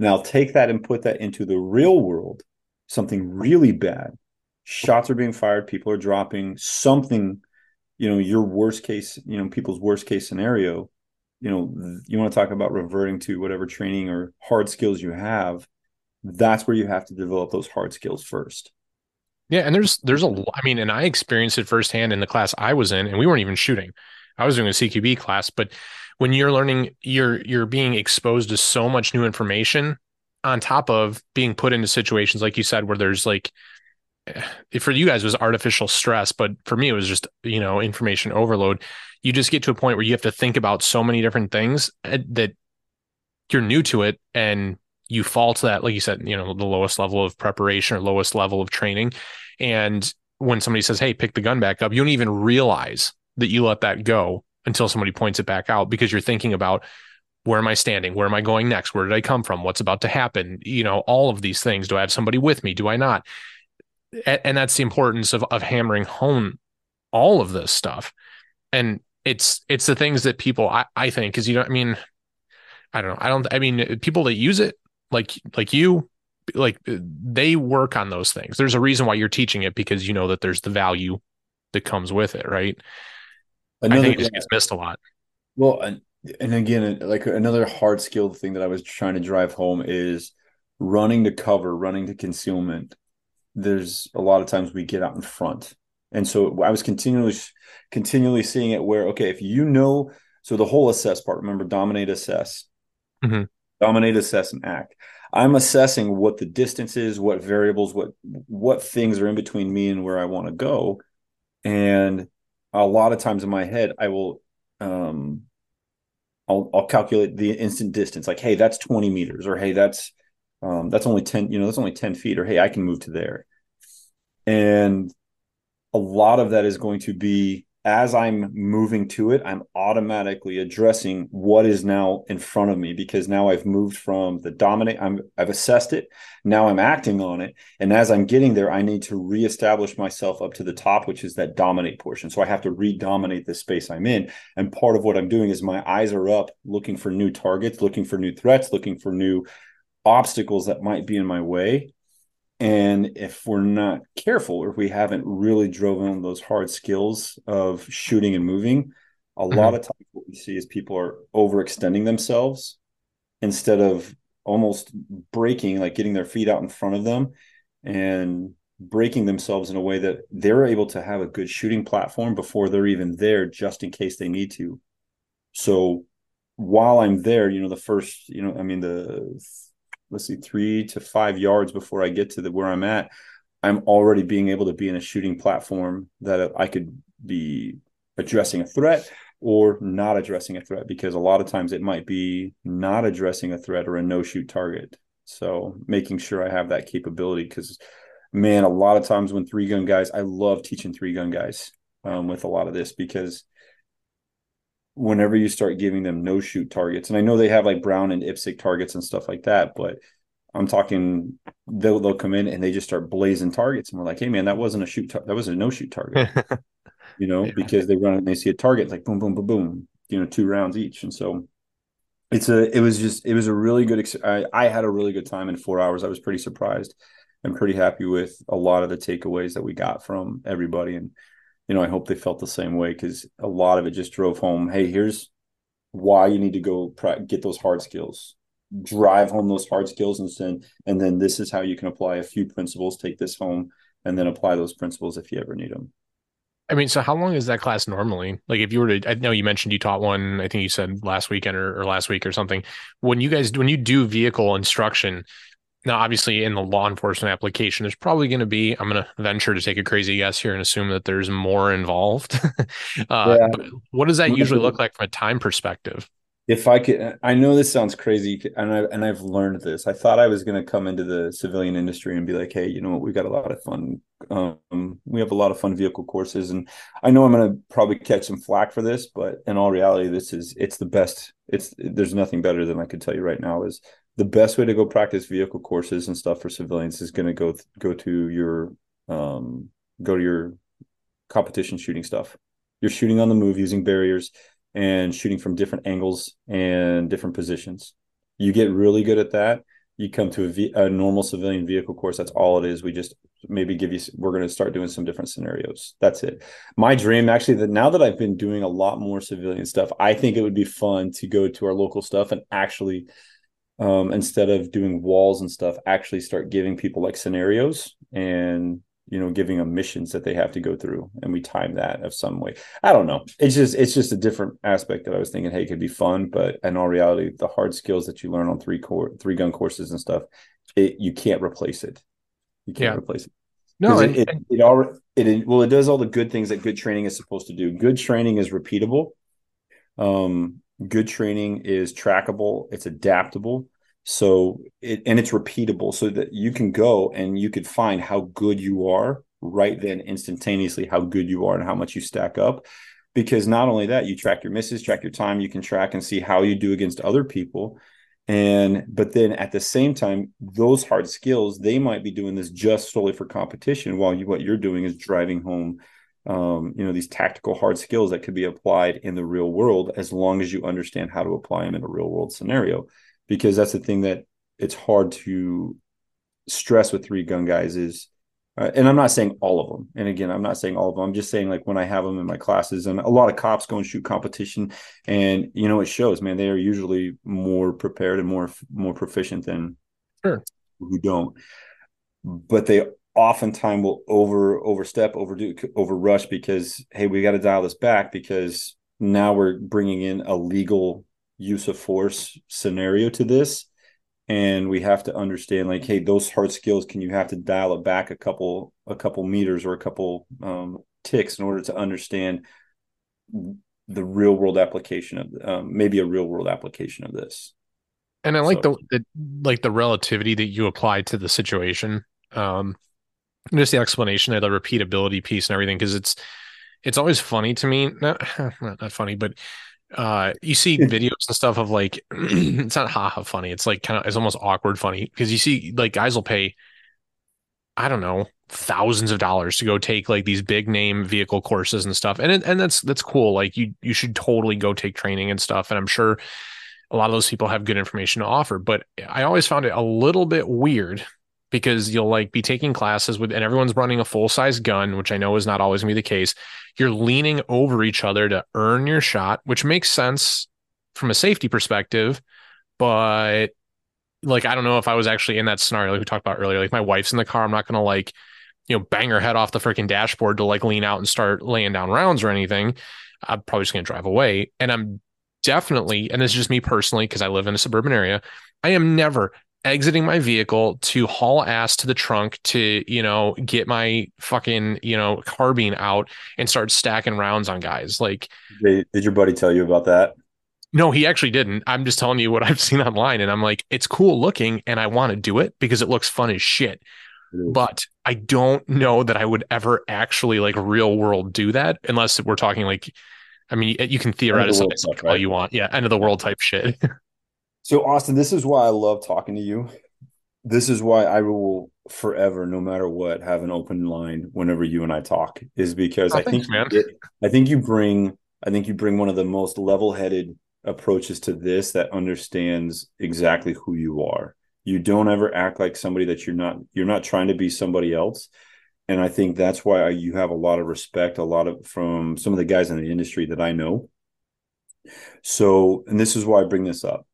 Now take that and put that into the real world, something really bad. Shots are being fired, people are dropping something, you know, your worst case, you know, people's worst case scenario. You know, you want to talk about reverting to whatever training or hard skills you have. That's where you have to develop those hard skills first. Yeah, and there's there's a I mean, and I experienced it firsthand in the class I was in, and we weren't even shooting. I was doing a CQB class, but when you're learning, you're you're being exposed to so much new information on top of being put into situations like you said where there's like eh, for you guys was artificial stress but for me it was just you know information overload you just get to a point where you have to think about so many different things eh, that you're new to it and you fall to that, like you said, you know, the lowest level of preparation or lowest level of training. And when somebody says, Hey, pick the gun back up, you don't even realize that you let that go until somebody points it back out because you're thinking about where am I standing? Where am I going next? Where did I come from? What's about to happen? You know, all of these things. Do I have somebody with me? Do I not? And that's the importance of, of hammering home all of this stuff. And it's it's the things that people I, I think because you know I mean I don't know I don't I mean people that use it like like you like they work on those things there's a reason why you're teaching it because you know that there's the value that comes with it right another, i think it just gets missed a lot. Well and, and again like another hard skill thing that i was trying to drive home is running to cover running to concealment. There's a lot of times we get out in front. And so i was continually continually seeing it where okay if you know so the whole assess part remember dominate assess. Mm-hmm. Dominate, assess, and act. I'm assessing what the distance is, what variables, what what things are in between me and where I want to go. And a lot of times in my head, I will um I'll I'll calculate the instant distance, like, hey, that's 20 meters, or hey, that's um that's only 10, you know, that's only 10 feet, or hey, I can move to there. And a lot of that is going to be as I'm moving to it, I'm automatically addressing what is now in front of me because now I've moved from the dominate. I'm I've assessed it. Now I'm acting on it. And as I'm getting there, I need to reestablish myself up to the top, which is that dominate portion. So I have to redominate the space I'm in. And part of what I'm doing is my eyes are up, looking for new targets, looking for new threats, looking for new obstacles that might be in my way and if we're not careful or if we haven't really driven those hard skills of shooting and moving, a mm-hmm. lot of times what we see is people are overextending themselves instead of almost breaking, like getting their feet out in front of them and breaking themselves in a way that they're able to have a good shooting platform before they're even there, just in case they need to. So while I'm there, you know, the first, you know, I mean, the let's see, three to five yards before I get to the where I'm at, I'm already being able to be in a shooting platform that I could be addressing a threat or not addressing a threat because a lot of times it might be not addressing a threat or a no shoot target. So making sure I have that capability because man, a lot of times when three gun guys, I love teaching three gun guys um, with a lot of this because whenever you start giving them no shoot targets, and I know they have like Brown and IPSC targets and stuff like that, but I'm talking they'll they'll come in and they just start blazing targets, and we're like, hey man, that wasn't a shoot, tar- that wasn't a no shoot target, you know, yeah. because they run and they see a target like boom, boom, boom, boom, you know, two rounds each, and so it's a it was just it was a really good. Ex- I, I had a really good time in four hours. I was pretty surprised. I'm pretty happy with a lot of the takeaways that we got from everybody, and you know, I hope they felt the same way because a lot of it just drove home. Hey, here's why you need to go get those hard skills drive home those hard skills and then and then this is how you can apply a few principles take this home and then apply those principles if you ever need them I mean, so how long is that class normally? Like, if you were to, I know you mentioned you taught one, I think you said last weekend or, or last week or something. When you guys, when you do vehicle instruction, now obviously in the law enforcement application, there's probably going to be, I'm going to venture to take a crazy guess here and assume that there's more involved. uh, yeah. what does that usually look like from a time perspective? if I could, I know this sounds crazy, and I and I've learned this. I thought I was going to come into the civilian industry and be like, hey, you know what? We got a lot of fun. Um, we have a lot of fun vehicle courses, and I know I'm going to probably catch some flack for this, but in all reality, this is it's the best. It's there's nothing better than I could tell you right now is the best way to go practice vehicle courses and stuff for civilians is going to go go to your um go to your competition shooting stuff. You're shooting on the move using barriers and shooting from different angles and different positions. You get really good at that. You come to a, v- a normal civilian vehicle course. That's all it is. We just maybe give you. We're going to start doing some different scenarios. That's it. My dream, actually, that now that I've been doing a lot more civilian stuff, I think it would be fun to go to our local stuff and actually um, instead of doing walls and stuff, actually start giving people like scenarios and you know giving them missions that they have to go through and we time that of some way. I don't know. It's just it's just a different aspect that i was thinking hey it could be fun but in all reality the hard skills that you learn on three core three gun courses and stuff it you can't replace it. You can't yeah. replace it. No and, it, it, it, all it well it does all the good things that good training is supposed to do. Good training is repeatable. Um good training is trackable it's adaptable so it and it's repeatable so that you can go and you could find how good you are right then instantaneously how good you are and how much you stack up. Because not only that you track your misses track your time you can track and see how you do against other people and but then at the same time those hard skills they might be doing this just solely for competition while you what you're doing is driving home um, you know these tactical hard skills that could be applied in the real world as long as you understand how to apply them in a real world scenario because that's the thing that it's hard to stress with three gun guys is uh, and I'm not saying all of them. And again, I'm not saying all of them. I'm just saying like when I have them in my classes, and a lot of cops go and shoot competition, and you know it shows. Man, they are usually more prepared and more more proficient than sure. who don't. But they oftentimes will over overstep, overdo, overrush because hey, we got to dial this back because now we're bringing in a legal use of force scenario to this and we have to understand like hey those hard skills can you have to dial it back a couple a couple meters or a couple um, ticks in order to understand the real world application of um, maybe a real world application of this and i like so. the, the like the relativity that you apply to the situation um just the explanation of the repeatability piece and everything because it's it's always funny to me not, not funny but uh you see videos and stuff of like it's not haha funny it's like kind of it's almost awkward funny because you see like guys will pay i don't know thousands of dollars to go take like these big name vehicle courses and stuff and it, and that's that's cool like you you should totally go take training and stuff and i'm sure a lot of those people have good information to offer but i always found it a little bit weird because you'll like be taking classes with and everyone's running a full size gun, which I know is not always gonna be the case. You're leaning over each other to earn your shot, which makes sense from a safety perspective, but like I don't know if I was actually in that scenario like we talked about earlier. Like my wife's in the car, I'm not gonna like, you know, bang her head off the freaking dashboard to like lean out and start laying down rounds or anything. I'm probably just gonna drive away. And I'm definitely, and this is just me personally, because I live in a suburban area, I am never, exiting my vehicle to haul ass to the trunk to, you know, get my fucking, you know, carbine out and start stacking rounds on guys. Like, did your buddy tell you about that? No, he actually didn't. I'm just telling you what I've seen online. And I'm like, it's cool looking and I want to do it because it looks fun as shit. But I don't know that I would ever actually like real world do that unless we're talking like, I mean, you can theorize all you want. Yeah. End of the world type shit. So, Austin, this is why I love talking to you. This is why I will forever, no matter what, have an open line whenever you and I talk. Is because oh, I thanks, think man. I think you bring I think you bring one of the most level-headed approaches to this that understands exactly who you are. You don't ever act like somebody that you're not. You're not trying to be somebody else. And I think that's why you have a lot of respect, a lot of from some of the guys in the industry that I know So, and this is why I bring this up.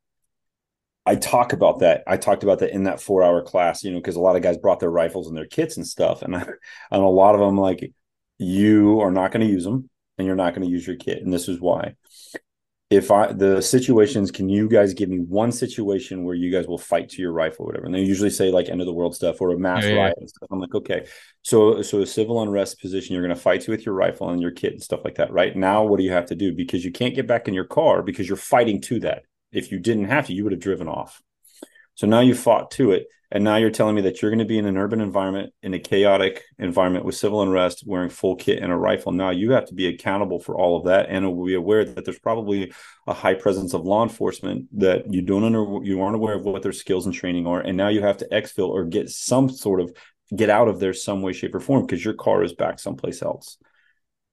I talk about that. I talked about that in that four hour class, you know, because a lot of guys brought their rifles and their kits and stuff. And, I, and a lot of them, like, you are not going to use them and you're not going to use your kit. And this is why if I the situations, can you guys give me one situation where you guys will fight to your rifle or whatever? And they usually say like end of the world stuff or a mass yeah, riot yeah. and stuff. I'm like, okay. So so a civil unrest position, you're gonna fight to with your rifle and your kit and stuff like that. Right now, what do you have to do? Because you can't get back in your car because you're fighting to that. If you didn't have to, you would have driven off. So now you fought to it. And now you're telling me that you're going to be in an urban environment, in a chaotic environment with civil unrest, wearing full kit and a rifle. Now you have to be accountable for all of that and be aware that there's probably a high presence of law enforcement that you don't under you aren't aware of what their skills and training are. And now you have to exfil or get some sort of get out of there some way, shape, or form because your car is back someplace else.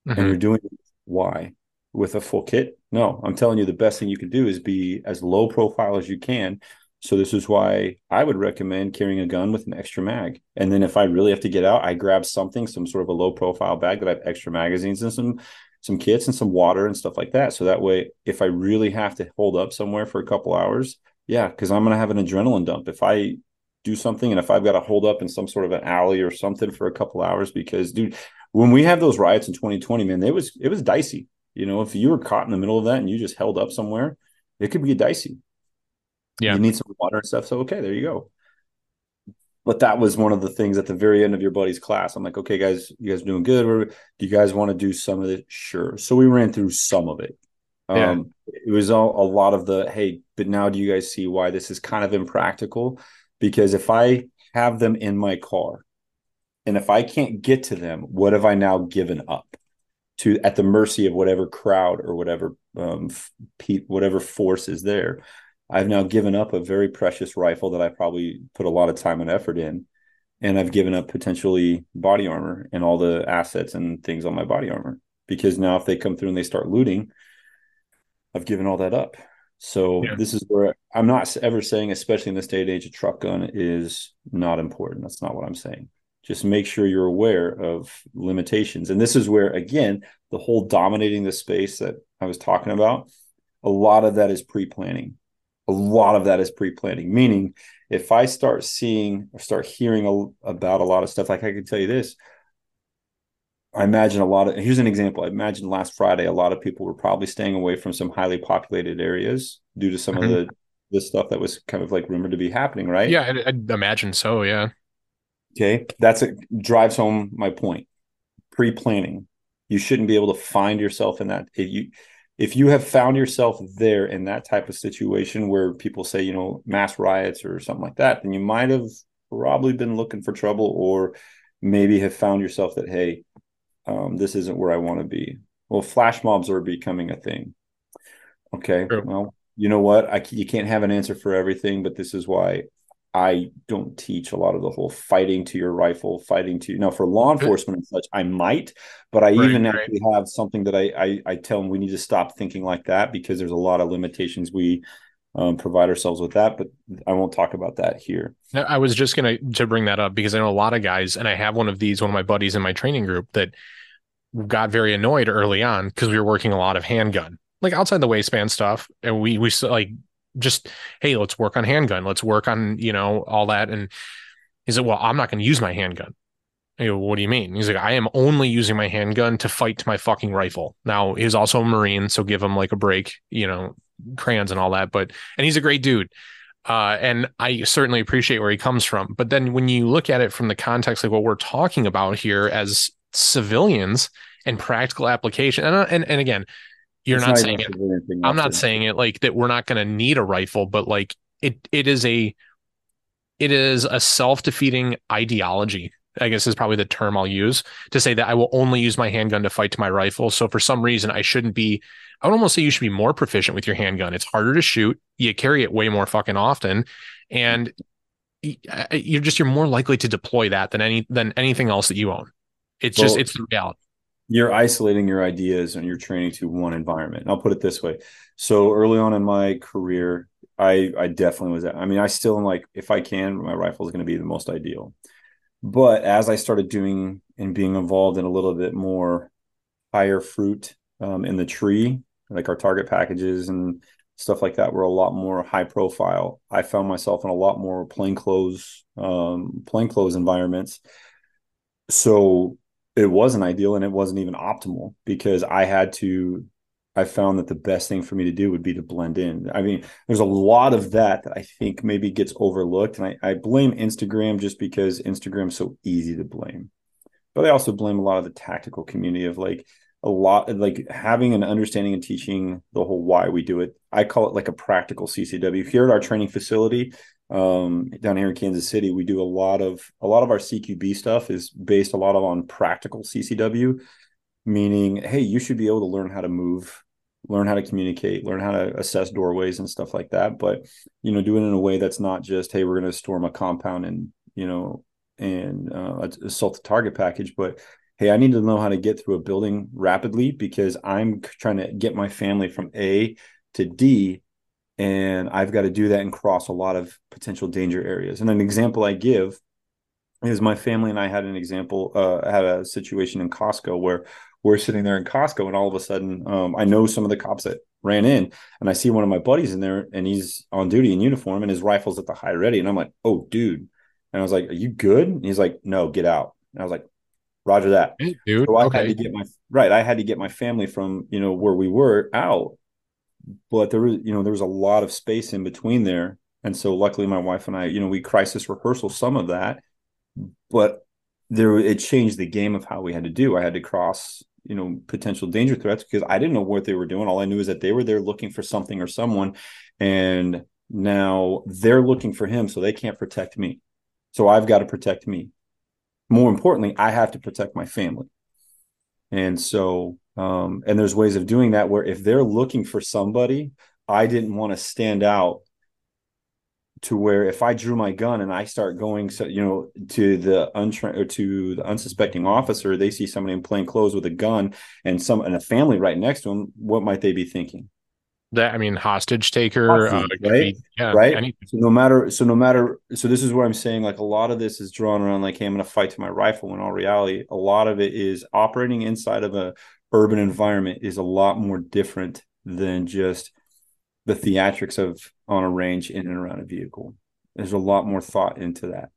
Mm-hmm. And you're doing why? With a full kit? No, I'm telling you the best thing you can do is be as low profile as you can so this is why I would recommend carrying a gun with an extra mag. And then if I really have to get out, I grab something, some sort of a low profile bag that I have extra magazines and some some kits and some water and stuff like that. So that way, if I really have to hold up somewhere for a couple hours, yeah, because I'm gonna have an adrenaline dump. If I do something and if I've got to hold up in some sort of an alley or something for a couple hours, because dude, when we had those riots in 2020, man, it was it was dicey. You know, if you were caught in the middle of that and you just held up somewhere, it could be dicey. Yeah. You need some water and stuff. So okay, there you go. But that was one of the things at the very end of your buddy's class. I'm like, okay, guys, you guys doing good? Do you guys want to do some of it? Sure. So we ran through some of it. Yeah. Um, it was all, a lot of the hey, but now do you guys see why this is kind of impractical? Because if I have them in my car, and if I can't get to them, what have I now given up to at the mercy of whatever crowd or whatever um, whatever force is there? I've now given up a very precious rifle that I probably put a lot of time and effort in. And I've given up potentially body armor and all the assets and things on my body armor because now if they come through and they start looting, I've given all that up. So yeah. this is where I'm not ever saying, especially in this day and age, a truck gun is not important. That's not what I'm saying. Just make sure you're aware of limitations. And this is where, again, the whole dominating the space that I was talking about, a lot of that is pre planning a lot of that is pre-planning. Meaning if i start seeing or start hearing a, about a lot of stuff like i can tell you this. I imagine a lot of here's an example. I imagine last friday a lot of people were probably staying away from some highly populated areas due to some mm-hmm. of the the stuff that was kind of like rumored to be happening right? Yeah i I'd imagine so yeah okay that's it drives home my point pre-planning you shouldn't be able to find yourself in that if you if you have found yourself there in that type of situation where people say, you know, mass riots or something like that, then you might have probably been looking for trouble or maybe have found yourself that, hey, um, this isn't where I want to be. Well, flash mobs are becoming a thing. Okay. Sure. Well, you know what? I, you can't have an answer for everything, but this is why I don't teach a lot of the whole fighting to your rifle, fighting to you now for law enforcement and such. I might, but I right, even right. actually have something that I, I, I tell them we need to stop thinking like that because there's a lot of limitations we um, provide ourselves with that. But I won't talk about that here. I was just gonna to bring that up because I know a lot of guys, and I have one of these, one of my buddies in my training group that got very annoyed early on because we were working a lot of handgun, like outside the waistband stuff, and we we like just hey let's work on handgun let's work on you know all that and he said well i'm not going to use my handgun I go, what do you mean? He's like, I am only using my handgun to fight my fucking rifle. Now he's also a Marine, so give him like a break, you know, crayons and all that. But and he's a great dude. Uh, and I certainly appreciate where he comes from. But then when you look at it from the context like what we're talking about here as civilians and practical application, and and, and again, you're not, not saying it. I'm not saying it like that. We're not going to need a rifle, but like it, it is a, it is a self defeating ideology. I guess is probably the term I'll use to say that I will only use my handgun to fight to my rifle. So for some reason, I shouldn't be. I would almost say you should be more proficient with your handgun. It's harder to shoot. You carry it way more fucking often, and you're just you're more likely to deploy that than any than anything else that you own. It's well, just it's the reality you're isolating your ideas and you're training to one environment. And I'll put it this way. So early on in my career, I I definitely was I mean, I still am like, if I can, my rifle is going to be the most ideal. But as I started doing and being involved in a little bit more higher fruit um, in the tree like our target packages and stuff like that were a lot more high profile. I found myself in a lot more plainclothes, um, plainclothes environments. So it wasn't ideal and it wasn't even optimal because I had to I found that the best thing for me to do would be to blend in. I mean, there's a lot of that that I think maybe gets overlooked. And I, I blame Instagram just because Instagram's so easy to blame. But I also blame a lot of the tactical community of like a lot like having an understanding and teaching the whole why we do it. I call it like a practical CCW. Here at our training facility, um, down here in Kansas City, we do a lot of a lot of our CQB stuff is based a lot of on practical CCW meaning hey you should be able to learn how to move learn how to communicate learn how to assess doorways and stuff like that. But you know do it in a way that's not just hey we're going to storm a compound and you know and uh, assault the target package but hey i need to know how to get through a building rapidly because i'm trying to get my family from a to d and i've got to do that and cross a lot of potential danger areas and an example i give is my family and i had an example uh, had a situation in costco where we're sitting there in Costco, and all of a sudden, um, I know some of the cops that ran in, and I see one of my buddies in there, and he's on duty in uniform, and his rifle's at the high ready, and I'm like, "Oh, dude," and I was like, "Are you good?" And he's like, "No, get out." And I was like, "Roger that, hey, dude." So I okay. had to get my right. I had to get my family from you know where we were out, but there was you know there was a lot of space in between there, and so luckily my wife and I, you know, we crisis rehearsal some of that, but there it changed the game of how we had to do. I had to cross you know potential danger threats because I didn't know what they were doing. All I knew is that they were there looking for something or someone, and now they're looking for him, so they can't protect me. So I've got to protect me. More importantly, I have to protect my family. And so, um, and there's ways of doing that where if they're looking for somebody, I didn't want to stand out to where if I drew my gun and I start going, so you know, to the untrained or to the unsuspecting officer, they see somebody in plain clothes with a gun and some and a family right next to them. What might they be thinking? That I mean, hostage taker, Hostage, uh, right? Be, yeah, right. anything. So no matter, so no matter, so this is where I'm saying like a lot of this is drawn around like, hey, I'm going to fight to my rifle. When all reality, a lot of it is operating inside of a urban environment is a lot more different than just the theatrics of on a range in and around a vehicle. There's a lot more thought into that.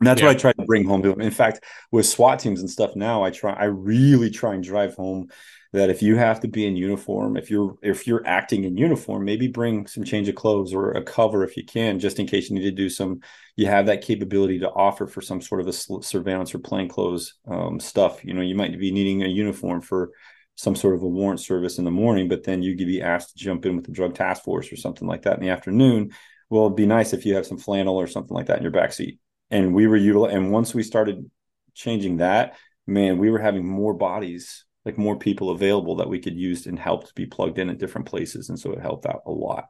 And that's Yeah. what I try to bring home to them. In fact, with SWAT teams and stuff now, I try I really try and drive home that if you have to be in uniform, if you're if you're acting in uniform, maybe bring some change of clothes or a cover if you can, just in case you need to do some. You have that capability to offer for some sort of a surveillance or plainclothes um, stuff. You know, you might be needing a uniform for some sort of a warrant service in the morning, but then you could be asked to jump in with the drug task force or something like that in the afternoon. Well, it'd be nice if you have some flannel or something like that in your backseat. And we were util and once we started changing that, man, we were having more bodies, like more people available that we could use and help to be plugged in at different places. And so it helped out a lot.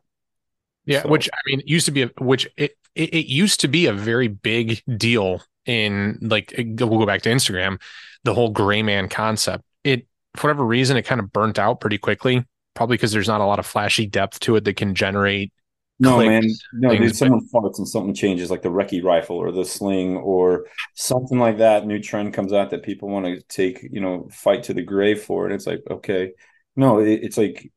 Yeah, So- which I mean, used to be a which it, it it used to be a very big deal in like eh, we'll go back to Instagram, the whole gray man concept. It for whatever reason it kind of burnt out pretty quickly, probably because there's not a lot of flashy depth to it that can generate. No, clicks, man. No, dude, someone farts and something changes, like the Recce rifle or the sling or something like that. New trend comes out that people want to take, you know, fight to the grave for. And it's like, okay. No, it, it's like,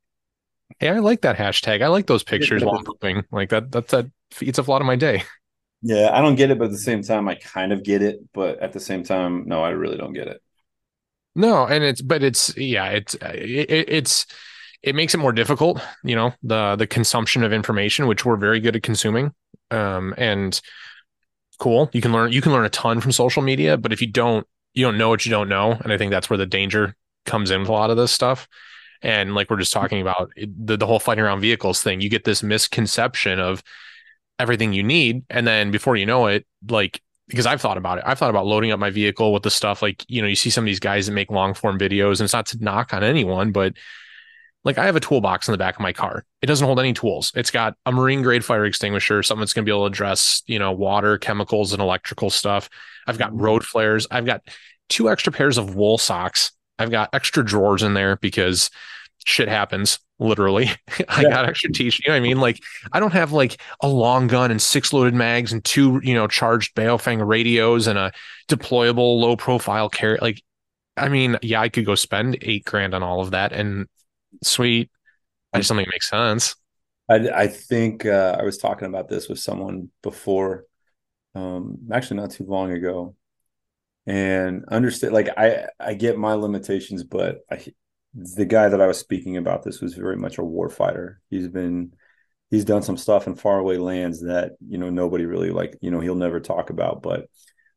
Hey, I like that hashtag. I like those pictures while pooping. Like that. That's that eats up a lot of my day. yeah, I don't get it, but at the same time, I kind of get it. But at the same time, no, I really don't get it. No, and it's but it's yeah, it's it, it- it's it makes it more difficult, you know, the the consumption of information, which we're very good at consuming. Um and cool. You can learn you can learn a ton from social media, but if you don't you don't know what you don't know, and I think that's where the danger comes in with a lot of this stuff. And like we're just talking about it, the the whole fighting around vehicles thing, you get this misconception of everything you need, and then before you know it, like because I've thought about it. I've thought about loading up my vehicle with the stuff like, you know, you see some of these guys that make long form videos, and it's not to knock on anyone, but like I have a toolbox in the back of my car. It doesn't hold any tools. It's got a marine grade fire extinguisher, something that's going to be able to address, you know, water, chemicals, and electrical stuff. I've got mm-hmm. road flares. I've got two extra pairs of wool socks. I've got extra drawers in there because shit happens literally. I Yeah. got extra t-shirt. You know what I mean? Like I don't have like a long gun and six loaded mags and two, you know, charged Baofeng radios and a deployable low profile carry. Like, I mean, yeah, I could go spend eight grand on all of that and sweet. I just don't think it makes sense. I, I think uh, I was talking about this with someone before, um, actually not too long ago, and understand. Like I, I get my limitations, but I, the guy that I was speaking about this was very much a war fighter. He's been, he's done some stuff in faraway lands that you know nobody really like. You know, he'll never talk about, but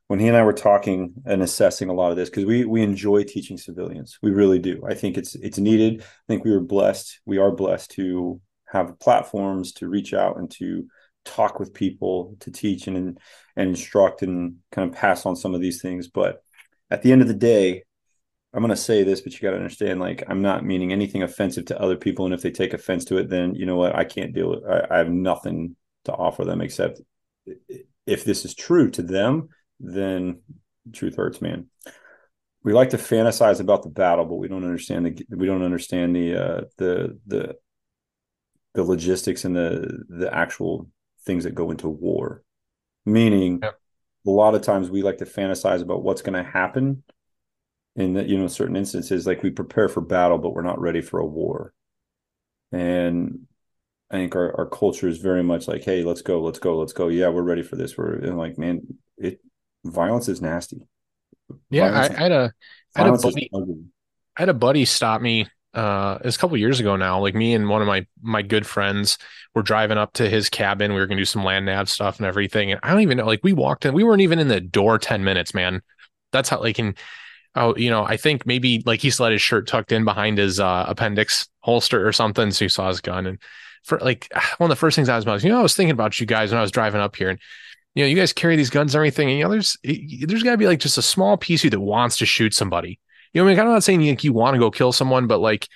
when he and I were talking and assessing a lot of this, because we we enjoy teaching civilians, we really do. I think it's it's needed. I think we were blessed. We are blessed to have platforms to reach out and to talk with people, to teach and and instruct and kind of pass on some of these things. But at the end of the day, I'm going to say this, but you got to understand, like, I'm not meaning anything offensive to other people. And if they take offense to it, then you know what? I can't deal with I, I have nothing to offer them except if this is true to them, then truth hurts, man. We like to fantasize about the battle, but we don't understand the we don't understand the uh, the the the logistics and the the actual things that go into war. Meaning, a lot of times we like to fantasize about what's going to happen in that you know certain instances, like we prepare for battle, but we're not ready for a war. And I think our, our culture is very much like, hey, let's go, let's go, let's go. Yeah, we're ready for this. We're and like, man, it violence is nasty. Yeah, I, I, had a I had a buddy. I had a buddy stop me. Uh, it was a couple years ago now. Like me and one of my my good friends were driving up to his cabin. We were gonna do some land nav stuff and everything. And I don't even know. Like we walked in. We weren't even in the door ten minutes, man. That's how like in oh you know I think maybe like he still had his shirt tucked in behind his uh, appendix holster or something. So he saw his gun and for like one of the first things I was about, you know, I was thinking about you guys when I was driving up here and you know, you guys carry these guns and everything, and you know, there's there's got to be like just a small piece of you that wants to shoot somebody. You know, I mean, I'm not saying you, like, you want to go kill someone, but like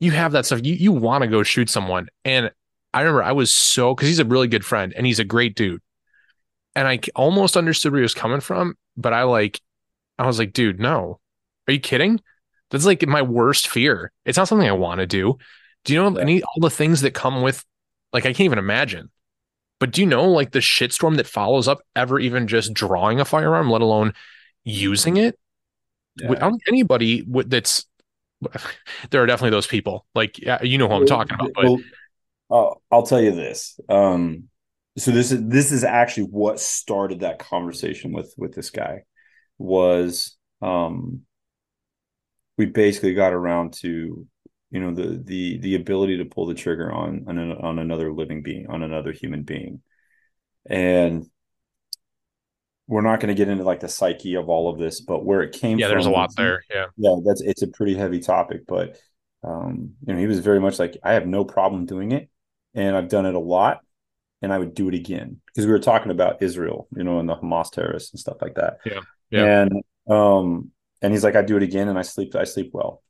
you have that stuff. You you want to go shoot someone, and I remember I was so because he's a really good friend and he's a great dude, and I almost understood where he was coming from, but I like, I was like, dude, no, are you kidding? That's like my worst fear. It's not something I want to do. Do you know yeah. any all the things that come with? Like I can't even imagine. But do you know like the shitstorm that follows up ever even just drawing a firearm, let alone using it? Yeah. Without anybody that's there are definitely those people. Like you know who I'm talking about. But well, I'll tell you this. Um, so this is this is actually what started that conversation with with this guy was um, we basically got around to you know the the the ability to pull the trigger on on, on another living being on another human being. And we're not going to get into like the psyche of all of this but where it came yeah from, there's a lot there yeah. Yeah that's it's a pretty heavy topic but um you know he was very much like i have no problem doing it and i've done it a lot and i would do it again. Because we were talking about israel you know and the hamas terrorists and stuff like that. Yeah yeah. And um and he's like i do it again and i sleep i sleep well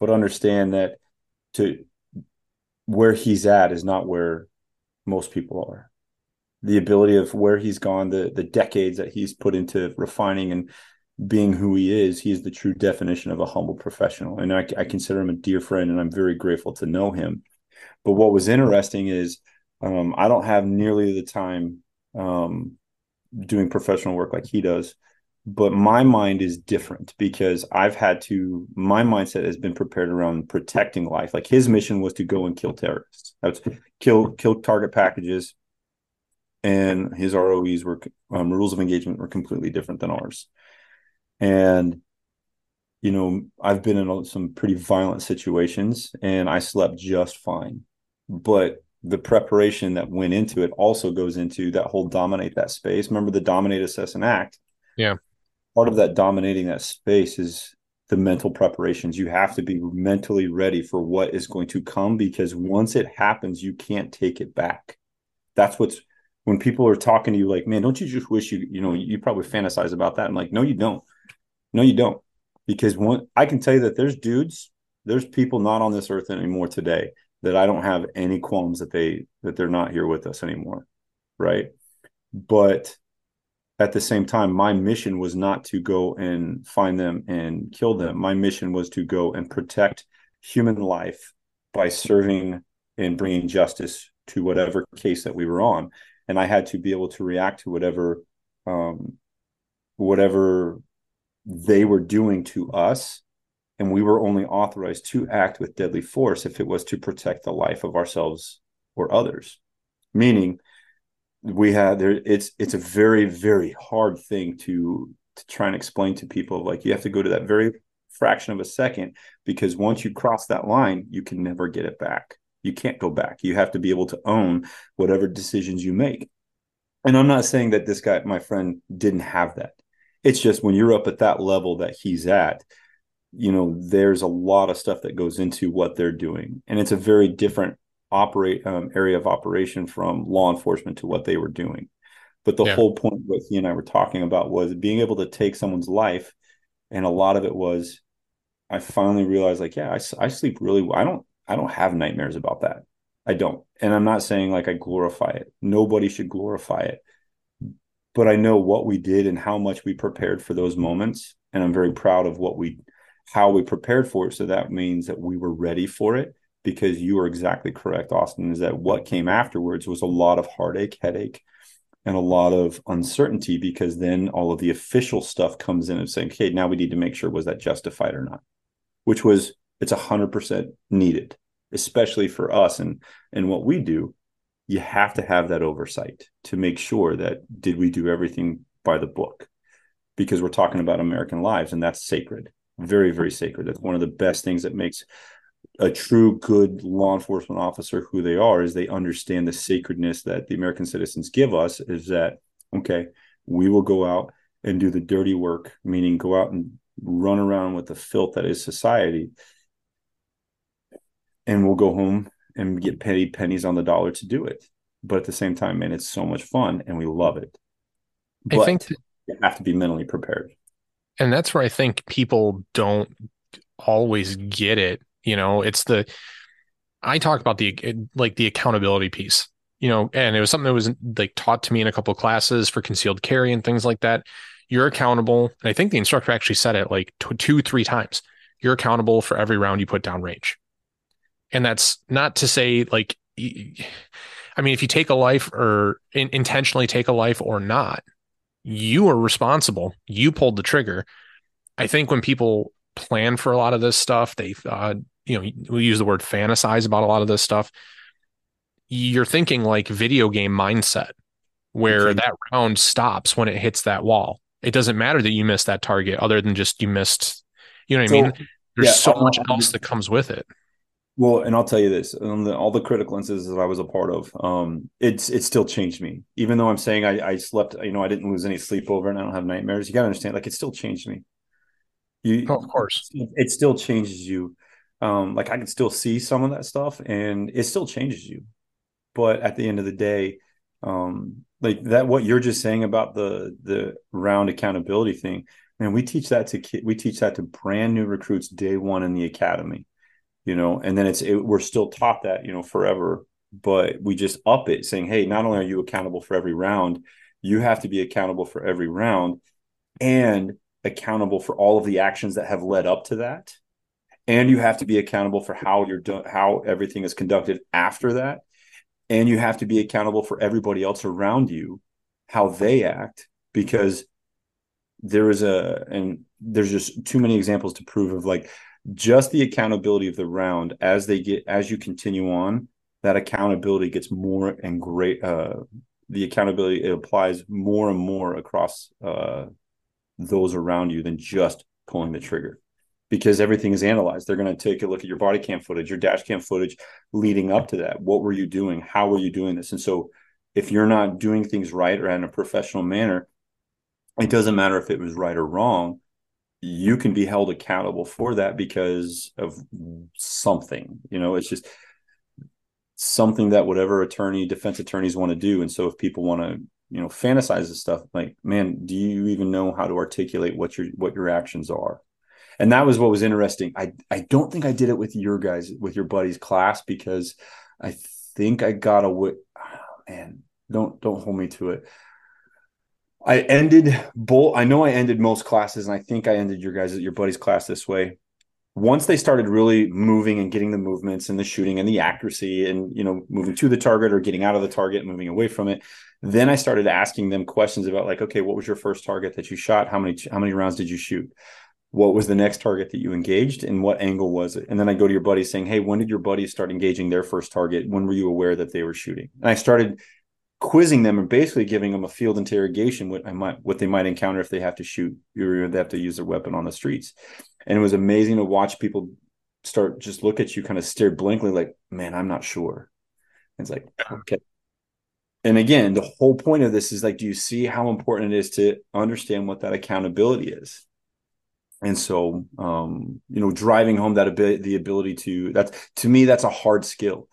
but understand that to where he's at is not where most people are. The ability of where he's gone, the the decades that he's put into refining and being who he is, he's the true definition of a humble professional. And I, I consider him a dear friend, and I'm very grateful to know him. But what was interesting is um, I don't have nearly the time um, doing professional work like he does but my mind is different because I've had to my mindset has been prepared around protecting life. Like his mission was to go and kill terrorists. That's kill kill target packages, and his ROEs were um, rules of engagement were completely different than ours. And you know, I've been in some pretty violent situations, and I slept just fine. But the preparation that went into it also goes into that whole dominate that space. Remember the dominate, assess, and act. Yeah part of that dominating that space is the mental preparations. You have to be mentally ready for what is going to come because once it happens, you can't take it back. That's what's when people are talking to you like, man, don't you just wish you, you know, you probably fantasize about that. I'm like, no, you don't. No, you don't. Because one, I can tell you that there's dudes, there's people not on this earth anymore today that I don't have any qualms that they that they're not here with us anymore. Right. But at the same time, my mission was not to go and find them and kill them. My mission was to go and protect human life by serving and bringing justice to whatever case that we were on. And I had to be able to react to whatever, um, whatever they were doing to us and we were only authorized to act with deadly force if it was to protect the life of ourselves or others meaning we had there it's it's a very very hard thing to to try and explain to people like you have to go to that very fraction of a second because once you cross that line you can never get it back. You can't go back. You have to be able to own whatever decisions you make. And i'm not saying that this guy my friend didn't have that. It's just when you're up at that level that he's at you know there's a lot of stuff that goes into what they're doing. And it's a very different operate um, area of operation from law enforcement to what they were doing. But the yeah. whole point what he and i were talking about was being able to take someone's life and a lot of it was i finally realized like yeah i, I sleep really well i don't i don't have nightmares about that. I don't. And i'm not saying like i glorify it. Nobody should glorify it. But i know what we did and how much we prepared for those moments and i'm very proud of what we how we prepared for it. So that means that we were ready for it because you are exactly correct, Austin, is that what came afterwards was a lot of heartache, headache, and a lot of uncertainty because then all of the official stuff comes in and saying, okay, now we need to make sure was that justified or not, which was it's a hundred percent needed, especially for us and and what we do. You have to have that oversight to make sure that did we do everything by the book? Because we're talking about American lives and that's sacred very very sacred that's one of the best things that makes a true good law enforcement officer who they are is they understand the sacredness that the american citizens give us is that okay we will go out and do the dirty work meaning go out and run around with the filth that is society and we'll go home and get paid pennies on the dollar to do it but at the same time man it's so much fun and we love it but I think you have to be mentally prepared and that's where I think people don't always get it. You know, it's the I talk about the like the accountability piece. You know, and it was something that was like taught to me in a couple classes for concealed carry and things like that. You're accountable, and I think the instructor actually said it like two, three times. You're accountable for every round you put down range, and that's not to say like. I mean, if you take a life or in, intentionally take a life or not, you are responsible. You pulled the trigger. I think when people plan for a lot of this stuff, they, uh, you know, we use the word fantasize about a lot of this stuff. You're thinking like video game mindset, where okay. that round stops when it hits that wall. It doesn't matter that you missed that target, other than just you missed. You know what so, I mean? There's yeah, so much else that comes with it. Well, and I'll tell you this: on the, all the critical instances that I was a part of, um, it's it still changed me. Even though I'm saying I, I slept, you know, I didn't lose any sleep over, and I don't have nightmares. You got to understand, like it still changed me. You, oh, of course, it still changes you. Um, like I can still see some of that stuff, and it still changes you. But at the end of the day, um, like that, what you're just saying about the the round accountability thing, and we teach that to we teach that to brand new recruits day one in the academy you know and then it's it, we're still taught that you know forever but we just up it saying hey not only are you accountable for every round you have to be accountable for every round and accountable for all of the actions that have led up to that. And you have to be accountable for how you're done how everything is conducted after that. And you have to be accountable for everybody else around you how they act because there is a and there's just too many examples to prove of like just the accountability of the round as they get as you continue on that accountability gets more and great uh the accountability it applies more and more across uh those around you than just pulling the trigger. Because everything is analyzed. They're going to take a look at your body cam footage your dash cam footage leading up to that. What were you doing? How were you doing this? And so if you're not doing things right or in a professional manner it doesn't matter if it was right or wrong. You can be held accountable for that because of something you know? It's just something that whatever attorney defense attorneys want to do. And so if people want to you know fantasizes stuff like man do you even know how to articulate what your what your actions are and that was what was interesting i i don't think i did it with your guys with your buddy's class because i think i got a oh, man don't don't hold me to it I ended both. I know I ended most classes, and I think I ended your guys' your buddy's class this way. Once they started really moving and getting the movements and the shooting and the accuracy, and you know, moving to the target or getting out of the target, and moving away from it, then I started asking them questions about like, okay, what was your first target that you shot? How many how many rounds did you shoot? what was the next target that you engaged and what angle was it and then i go to your buddy saying hey when did your buddies start engaging their first target when were you aware that they were shooting and i started quizzing them and basically giving them a field interrogation what i might what they might encounter if they have to shoot or they have to use their weapon on the streets. And it was amazing to watch people start just look at you kind of stare blankly like man i'm not sure. And it's like okay. And again the whole point of this is like do you see how important it is to understand what that accountability is? And so um, you know driving home that ability the ability to that's to me that's a hard skill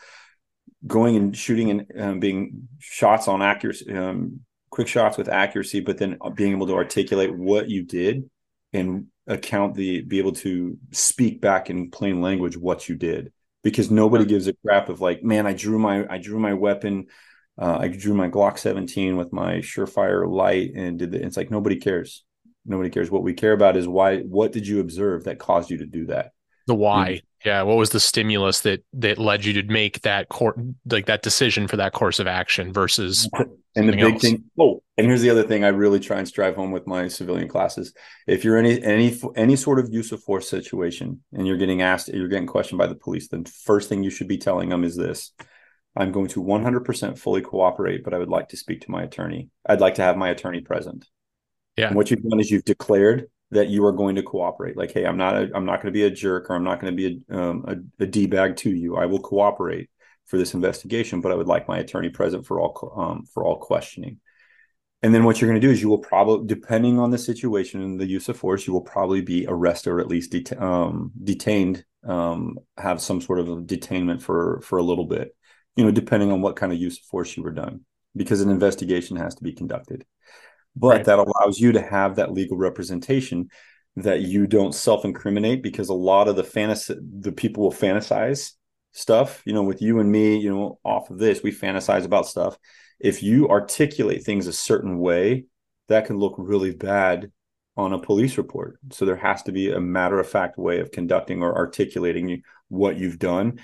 going and shooting and um, being shots on accuracy um, quick shots with accuracy but then being able to articulate what you did and account the be able to speak back in plain language what you did because nobody gives a crap of like man i drew my i drew my weapon uh, i drew my glock 17 with my surefire light and did the, it's like nobody cares nobody cares. What we care about is why. What did you observe that caused you to do that? The why. Yeah. What was the stimulus that that led you to make that court like that decision for that course of action versus and the big else. thing. Oh, and here's the other thing I really try and strive home with my civilian classes. If you're any any any sort of use of force situation and you're getting asked, you're getting questioned by the police, then first thing you should be telling them is this. I'm going to 100% fully cooperate, but I would like to speak to my attorney. I'd like to have my attorney present. Yeah. And what you've done is you've declared that you are going to cooperate. Like, hey, I'm not a, I'm not going to be a jerk or I'm not going to be a, um, a, a d bag to you. I will cooperate for this investigation, but I would like my attorney present for all um, for all questioning. And then what you're going to do is you will probably, depending on the situation and the use of force, you will probably be arrested or at least det- um, detained, um, have some sort of detainment for for a little bit, you know, depending on what kind of use of force you were done, because an investigation has to be conducted but right. that allows you to have that legal representation that you don't self-incriminate because a lot of the fantasy the people will fantasize stuff you know with you and me you know off of this. We fantasize about stuff. If you articulate things a certain way that can look really bad on a police report. So there has to be a matter of fact way of conducting or articulating what you've done.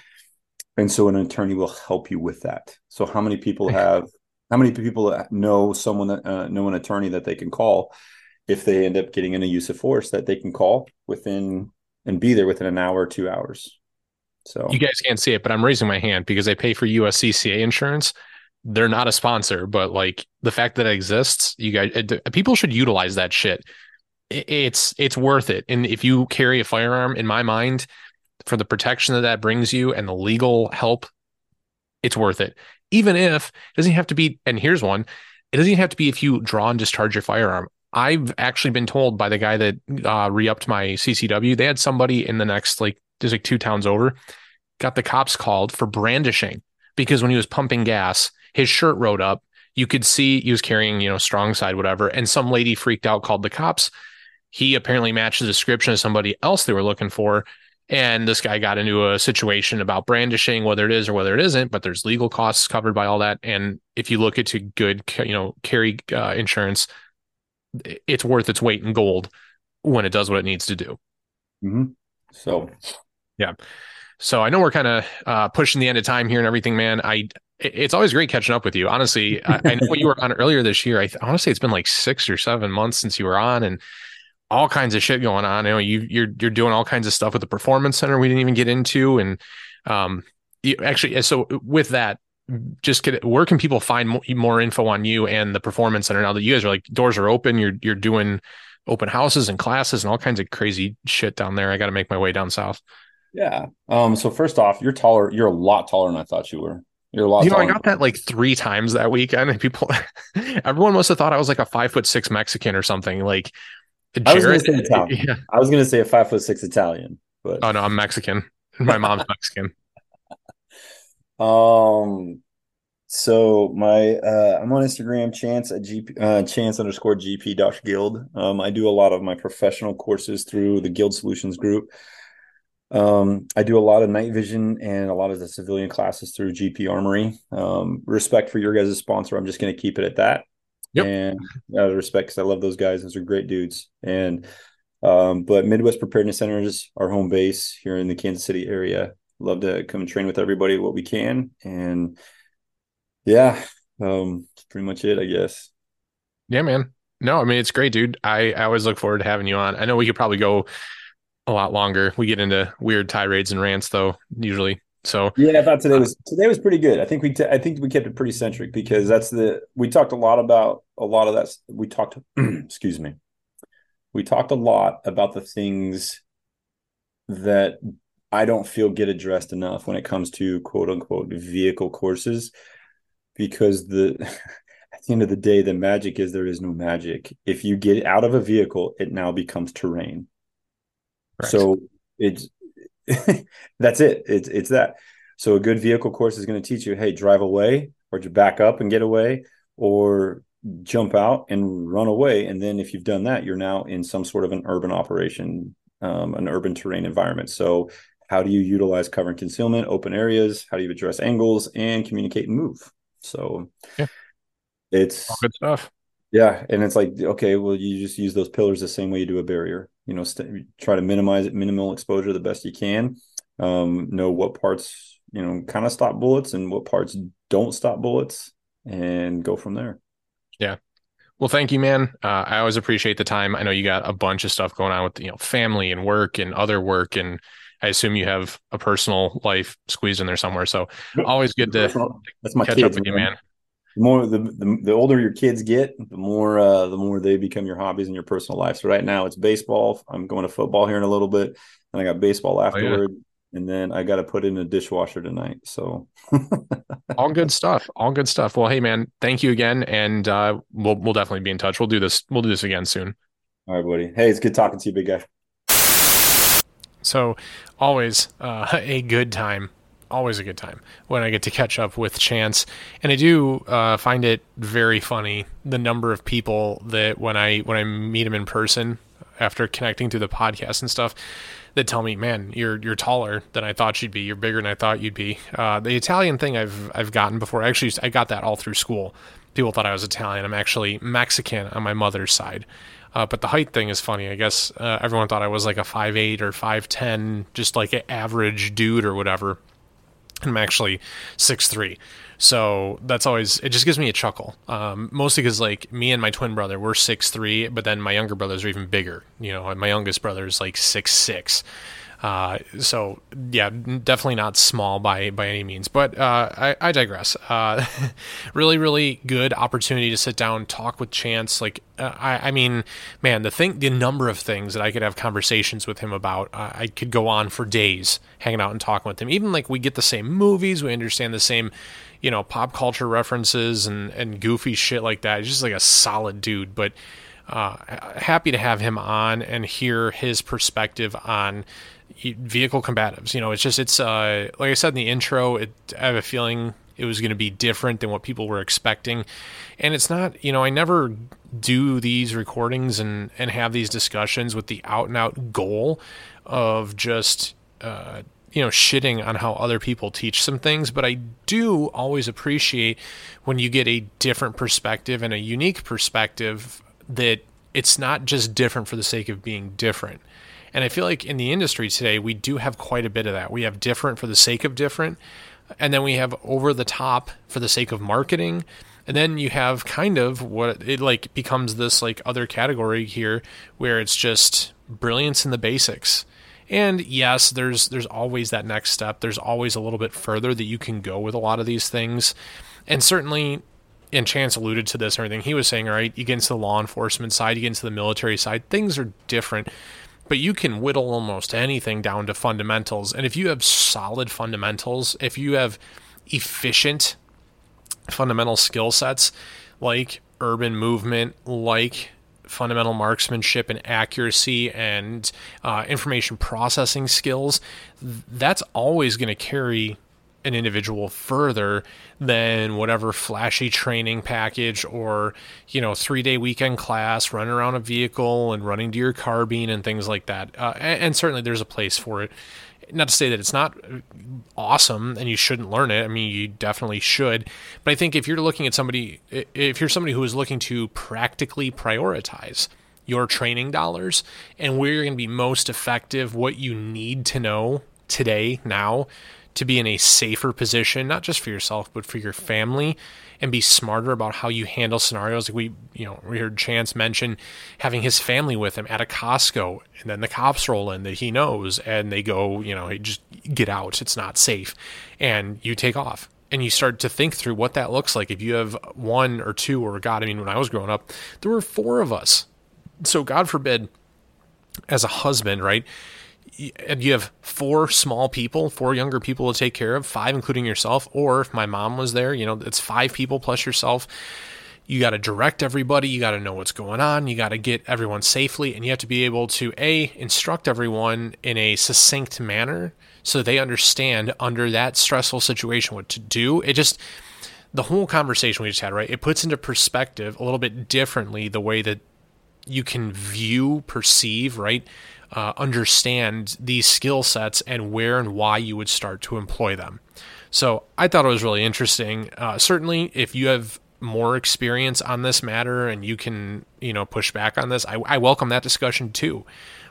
And so an attorney will help you with that. So how many people have how many people know someone that uh, know an attorney that they can call? If they end up getting in a use of force that they can call within and be there within an hour or two hours. So you guys can't see it but i'm raising my hand because i pay for uscca insurance. They're not a sponsor but like the fact that it exists you guys people should utilize that shit. It, it's it's worth it. And if you carry a firearm in my mind for the protection that that brings you and the legal help it's worth it even if it doesn't have to be, and here's one, it doesn't have to be if you draw and discharge your firearm. I've actually been told by the guy that uh, re-upped my CCW, they had somebody in the next like there's like two towns over, got the cops called for brandishing because when he was pumping gas, his shirt rode up. You could see he was carrying, you know, strong side, whatever. And some lady freaked out, called the cops. He apparently matched the description of somebody else they were looking for and this guy got into a situation about brandishing whether it is or whether it isn't but there's legal costs covered by all that. And if you look into good you know carry uh, insurance it's worth its weight in gold when it does what it needs to do. Mm-hmm. so. Yeah. So i know we're kind of uh, pushing the end of time here and everything man. I it's always great catching up with you. Honestly I, I, know you were on earlier this year. I honestly it's been like six or seven months since you were on and all kinds of shit going on. You know, you you're you're doing all kinds of stuff with the performance center we didn't even get into, and um, you, actually, so with that, just get where can people find more info on you and the performance center now that you guys are like doors are open, you're you're doing open houses and classes and all kinds of crazy shit down there. I got to make my way down south. Yeah. Um. So first off, you're taller. You're a lot taller than I thought you were. You're a lot. Taller. You know, I got that like three times that weekend, and people, everyone must have thought I was like a five foot six Mexican or something. Like I was going to say Italian. Yeah. I was going to say a five foot six Italian, but oh no, I'm Mexican. My mom's Mexican. Um, so my uh, I'm on Instagram, chance at GP, uh, chance underscore GP dash guild. Um, I do a lot of my professional courses through the Guild Solutions group. Um, I do a lot of night vision and a lot of the civilian classes through GP Armory. Um, respect for your guys' sponsor. I'm just going to keep it at that. Yep. And out of respect, because I love those guys. Those are great dudes. And um, but Midwest Preparedness Center is our home base here in the Kansas City area. Love to come and train with everybody what we can. And yeah, um, that's pretty much it, I guess. Yeah, man. No, I mean it's great, dude. I, I always look forward to having you on. I know we could probably go a lot longer. We get into weird tirades and rants though, usually. So yeah, I thought today was today was pretty good. I think we t- I think we kept it pretty centric because that's the we talked a lot about a lot of that. We talked, excuse me, we talked a lot about the things that I don't feel get addressed enough when it comes to quote unquote vehicle courses because the at the end of the day the magic is there is no magic. If you get out of a vehicle, it now becomes terrain. Right. So it's that's it. It's it's that. So a good vehicle course is going to teach you, hey, drive away or to back up and get away or jump out and run away. And then if you've done that, you're now in some sort of an urban operation, um, an urban terrain environment. So how do you utilize cover and concealment, open areas? How do you address angles and communicate and move? So yeah. it's All good stuff. Yeah, and it's like okay, well, you just use those pillars the same way you do a barrier. You know, st- try to minimize it, minimal exposure the best you can. Um, know what parts you know kind of stop bullets and what parts don't stop bullets, and go from there. Yeah. Well, thank you, man. Uh, I always appreciate the time. I know you got a bunch of stuff going on with you know family and work and other work, and I assume you have a personal life squeezed in there somewhere. So always good to, That's my catch kids, up with man. you, man the more the, the, the older your kids get, the more uh, the more they become your hobbies in your personal life. So right now it's baseball. I'm going to football here in a little bit, and I got baseball afterward, oh, yeah. and then I got to put in a dishwasher tonight. So all good stuff. All good stuff. Well, hey man, thank you again, and uh, we'll we'll definitely be in touch. We'll do this. We'll do this again soon. All right, buddy. Hey, it's good talking to you, big guy. So, always uh, a good time always a good time when I get to catch up with Chance, and I do uh, find it very funny the number of people that when I when I meet him in person after connecting through the podcast and stuff that tell me, "Man, you're you're taller than I thought you'd be. You're bigger than I thought you'd be." Uh, the Italian thing I've I've gotten before. I Actually, I got that all through school. People thought I was Italian. I'm actually Mexican on my mother's side. Uh, but the height thing is funny. I guess uh, everyone thought I was like a five eight or 5'10, just like an average dude or whatever. I'm actually six three, so that's always it. Just gives me a chuckle, um, mostly because like me and my twin brother we're six three, but then my younger brothers are even bigger. You know, my youngest brother is like six six. Uh, so yeah, definitely not small by by any means. But uh, I, I, digress. Uh, really, really good opportunity to sit down, talk with Chance. Like uh, I, I, mean, man, the thing, the number of things that I could have conversations with him about, I could go on for days hanging out and talking with him. Even like we get the same movies, we understand the same, you know, pop culture references and and goofy shit like that. He's just like a solid dude, but. Uh, happy to have him on and hear his perspective on vehicle combatives. You know, it's just it's uh, like I said in the intro. It, I have a feeling it was going to be different than what people were expecting, and it's not. You know, I never do these recordings and and have these discussions with the out and out goal of just. Uh, you know, shitting on how other people teach some things, but I do always appreciate when you get a different perspective and a unique perspective that it's not just different for the sake of being different. And I feel like in the industry today, we do have quite a bit of that. We have different for the sake of different, and then we have over the top for the sake of marketing. And then you have kind of what it like becomes this like other category here where it's just brilliance in the basics. And yes, there's there's always that next step. There's always a little bit further that you can go with a lot of these things. And certainly and Chance alluded to this and everything. He was saying, all right, you get into the law enforcement side, you get into the military side, things are different but you can whittle almost anything down to fundamentals. And if you have solid fundamentals, if you have efficient fundamental skill sets like urban movement, like fundamental marksmanship and accuracy and uh, information processing skills, that's always going to carry an individual further than whatever flashy training package or you know three day weekend class running around a vehicle and running to your carbine and things like that. Uh, and, and, certainly there's a place for it. Not to say that it's not awesome and you shouldn't learn it. I mean you definitely should. But i think if you're looking at somebody if you're somebody who is looking to practically prioritize your training dollars and where you're going to be most effective what you need to know today now to be in a safer position, not just for yourself, but for your family and be smarter about how you handle scenarios. Like we, you know, we heard Chance mention having his family with him at a Costco, and then the cops roll in that he knows, and they go, you know, just get out. It's not safe, and you take off. And you start to think through what that looks like. If you have one or two, or God, I mean, when I was growing up, there were four of us. So God forbid, as a husband, right? And you have four small people, four younger people to take care of, five including yourself, or if my mom was there, you know, it's five people plus yourself. You got to direct everybody, you got to know what's going on, you got to get everyone safely, and you have to be able to a instruct everyone in a succinct manner so they understand under that stressful situation what to do. It just the whole conversation we just had, right? It puts into perspective a little bit differently the way that you can view, perceive, right? Uh, understand these skill sets and where and why you would start to employ them. So I thought it was really interesting. Uh, certainly, if you have more experience on this matter and you can, you know, push back on this, I, I welcome that discussion too.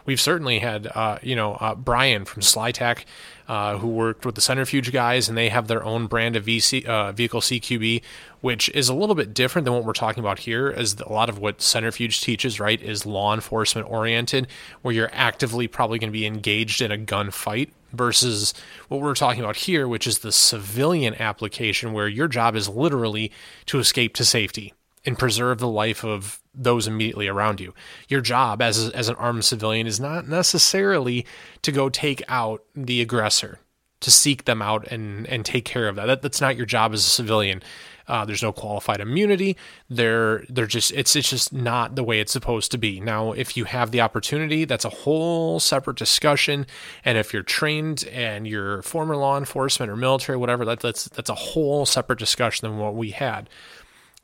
We've certainly had, uh, you know, uh, Brian from SlyTech, uh, who worked with the Centrifuge guys, and they have their own brand of VC, uh, vehicle CQB, which is a little bit different than what we're talking about here. As a lot of what Centrifuge teaches, right, is law enforcement oriented, where you're actively probably going to be engaged in a gunfight versus what we're talking about here, which is the civilian application, where your job is literally to escape to safety and preserve the life of those immediately around you. Your job as as an armed civilian is not necessarily to go take out the aggressor, to seek them out and and take care of that. that that's not your job as a civilian. Uh, there's no qualified immunity. They're they're just it's it's just not the way it's supposed to be. Now, if you have the opportunity, that's a whole separate discussion. And if you're trained and you're former law enforcement or military, whatever, that, that's that's a whole separate discussion than what we had.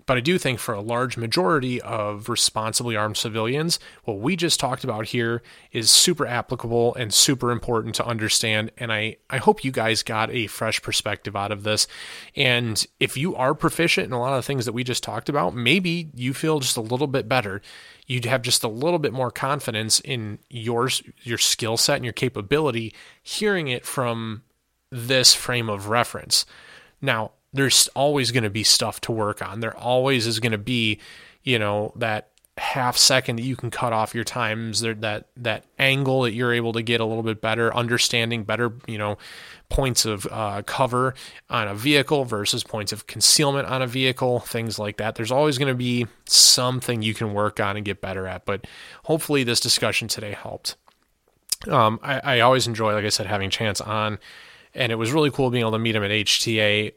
But I do think for a large majority of responsibly armed civilians, what we just talked about here is super applicable and super important to understand. And I, I hope you guys got a fresh perspective out of this. And if you are proficient in a lot of the things that we just talked about, maybe you feel just a little bit better. You'd have just a little bit more confidence in yours, your skill set and your capability hearing it from this frame of reference. Now, there's always going to be stuff to work on. There always is going to be, you know, that half second that you can cut off your times there that that angle that you're able to get a little bit better understanding better you know points of uh, cover on a vehicle versus points of concealment on a vehicle things like that. There's always going to be something you can work on and get better at but hopefully this discussion today helped. Um, I, I always enjoy like i said having chance on and it was really cool being able to meet him at hta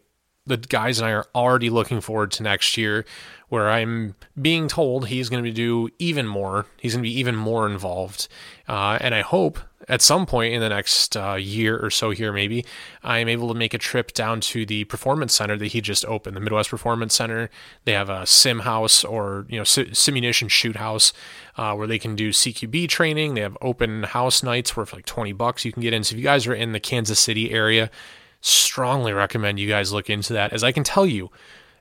the guys and I are already looking forward to next year, where I'm being told he's going to do even more. He's going to be even more involved, uh, and I hope at some point in the next uh, year or so here, maybe I'm able to make a trip down to the performance center that he just opened, the Midwest Performance Center. They have a sim house or you know simulation shoot house uh, where they can do CQB training. They have open house nights where for like 20 bucks you can get in. So if you guys are in the Kansas City area strongly recommend you guys look into that. As I can tell you,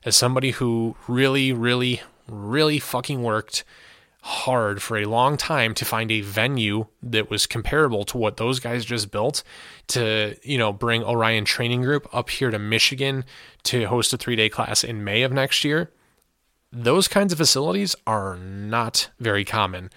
as somebody who really, really, really fucking worked hard for a long time to find a venue that was comparable to what those guys just built to, you know, bring Orion Training Group up here to Michigan to host a three day class in May of next year. Those kinds of facilities are not very common.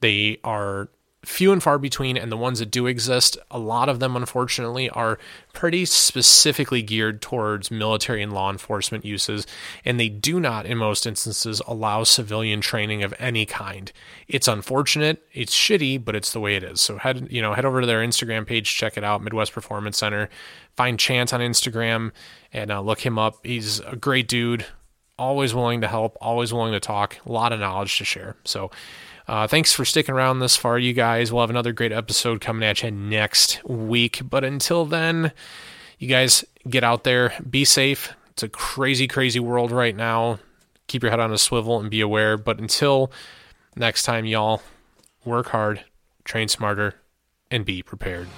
They are few and far between, and the ones that do exist, a lot of them, unfortunately, are pretty specifically geared towards military and law enforcement uses, and they do not, in most instances, allow civilian training of any kind. It's unfortunate, it's shitty, but it's the way it is. So head, you know, head over to their Instagram page, check it out, Midwest Performance Center. Find Chance on Instagram and uh, look him up. He's a great dude, always willing to help, always willing to talk, a lot of knowledge to share. So uh, thanks for sticking around this far, you guys. We'll have another great episode coming at you next week. But until then, you guys get out there, be safe. It's a crazy, crazy world right now. Keep your head on a swivel and be aware. But until next time, y'all, work hard, train smarter, and be prepared.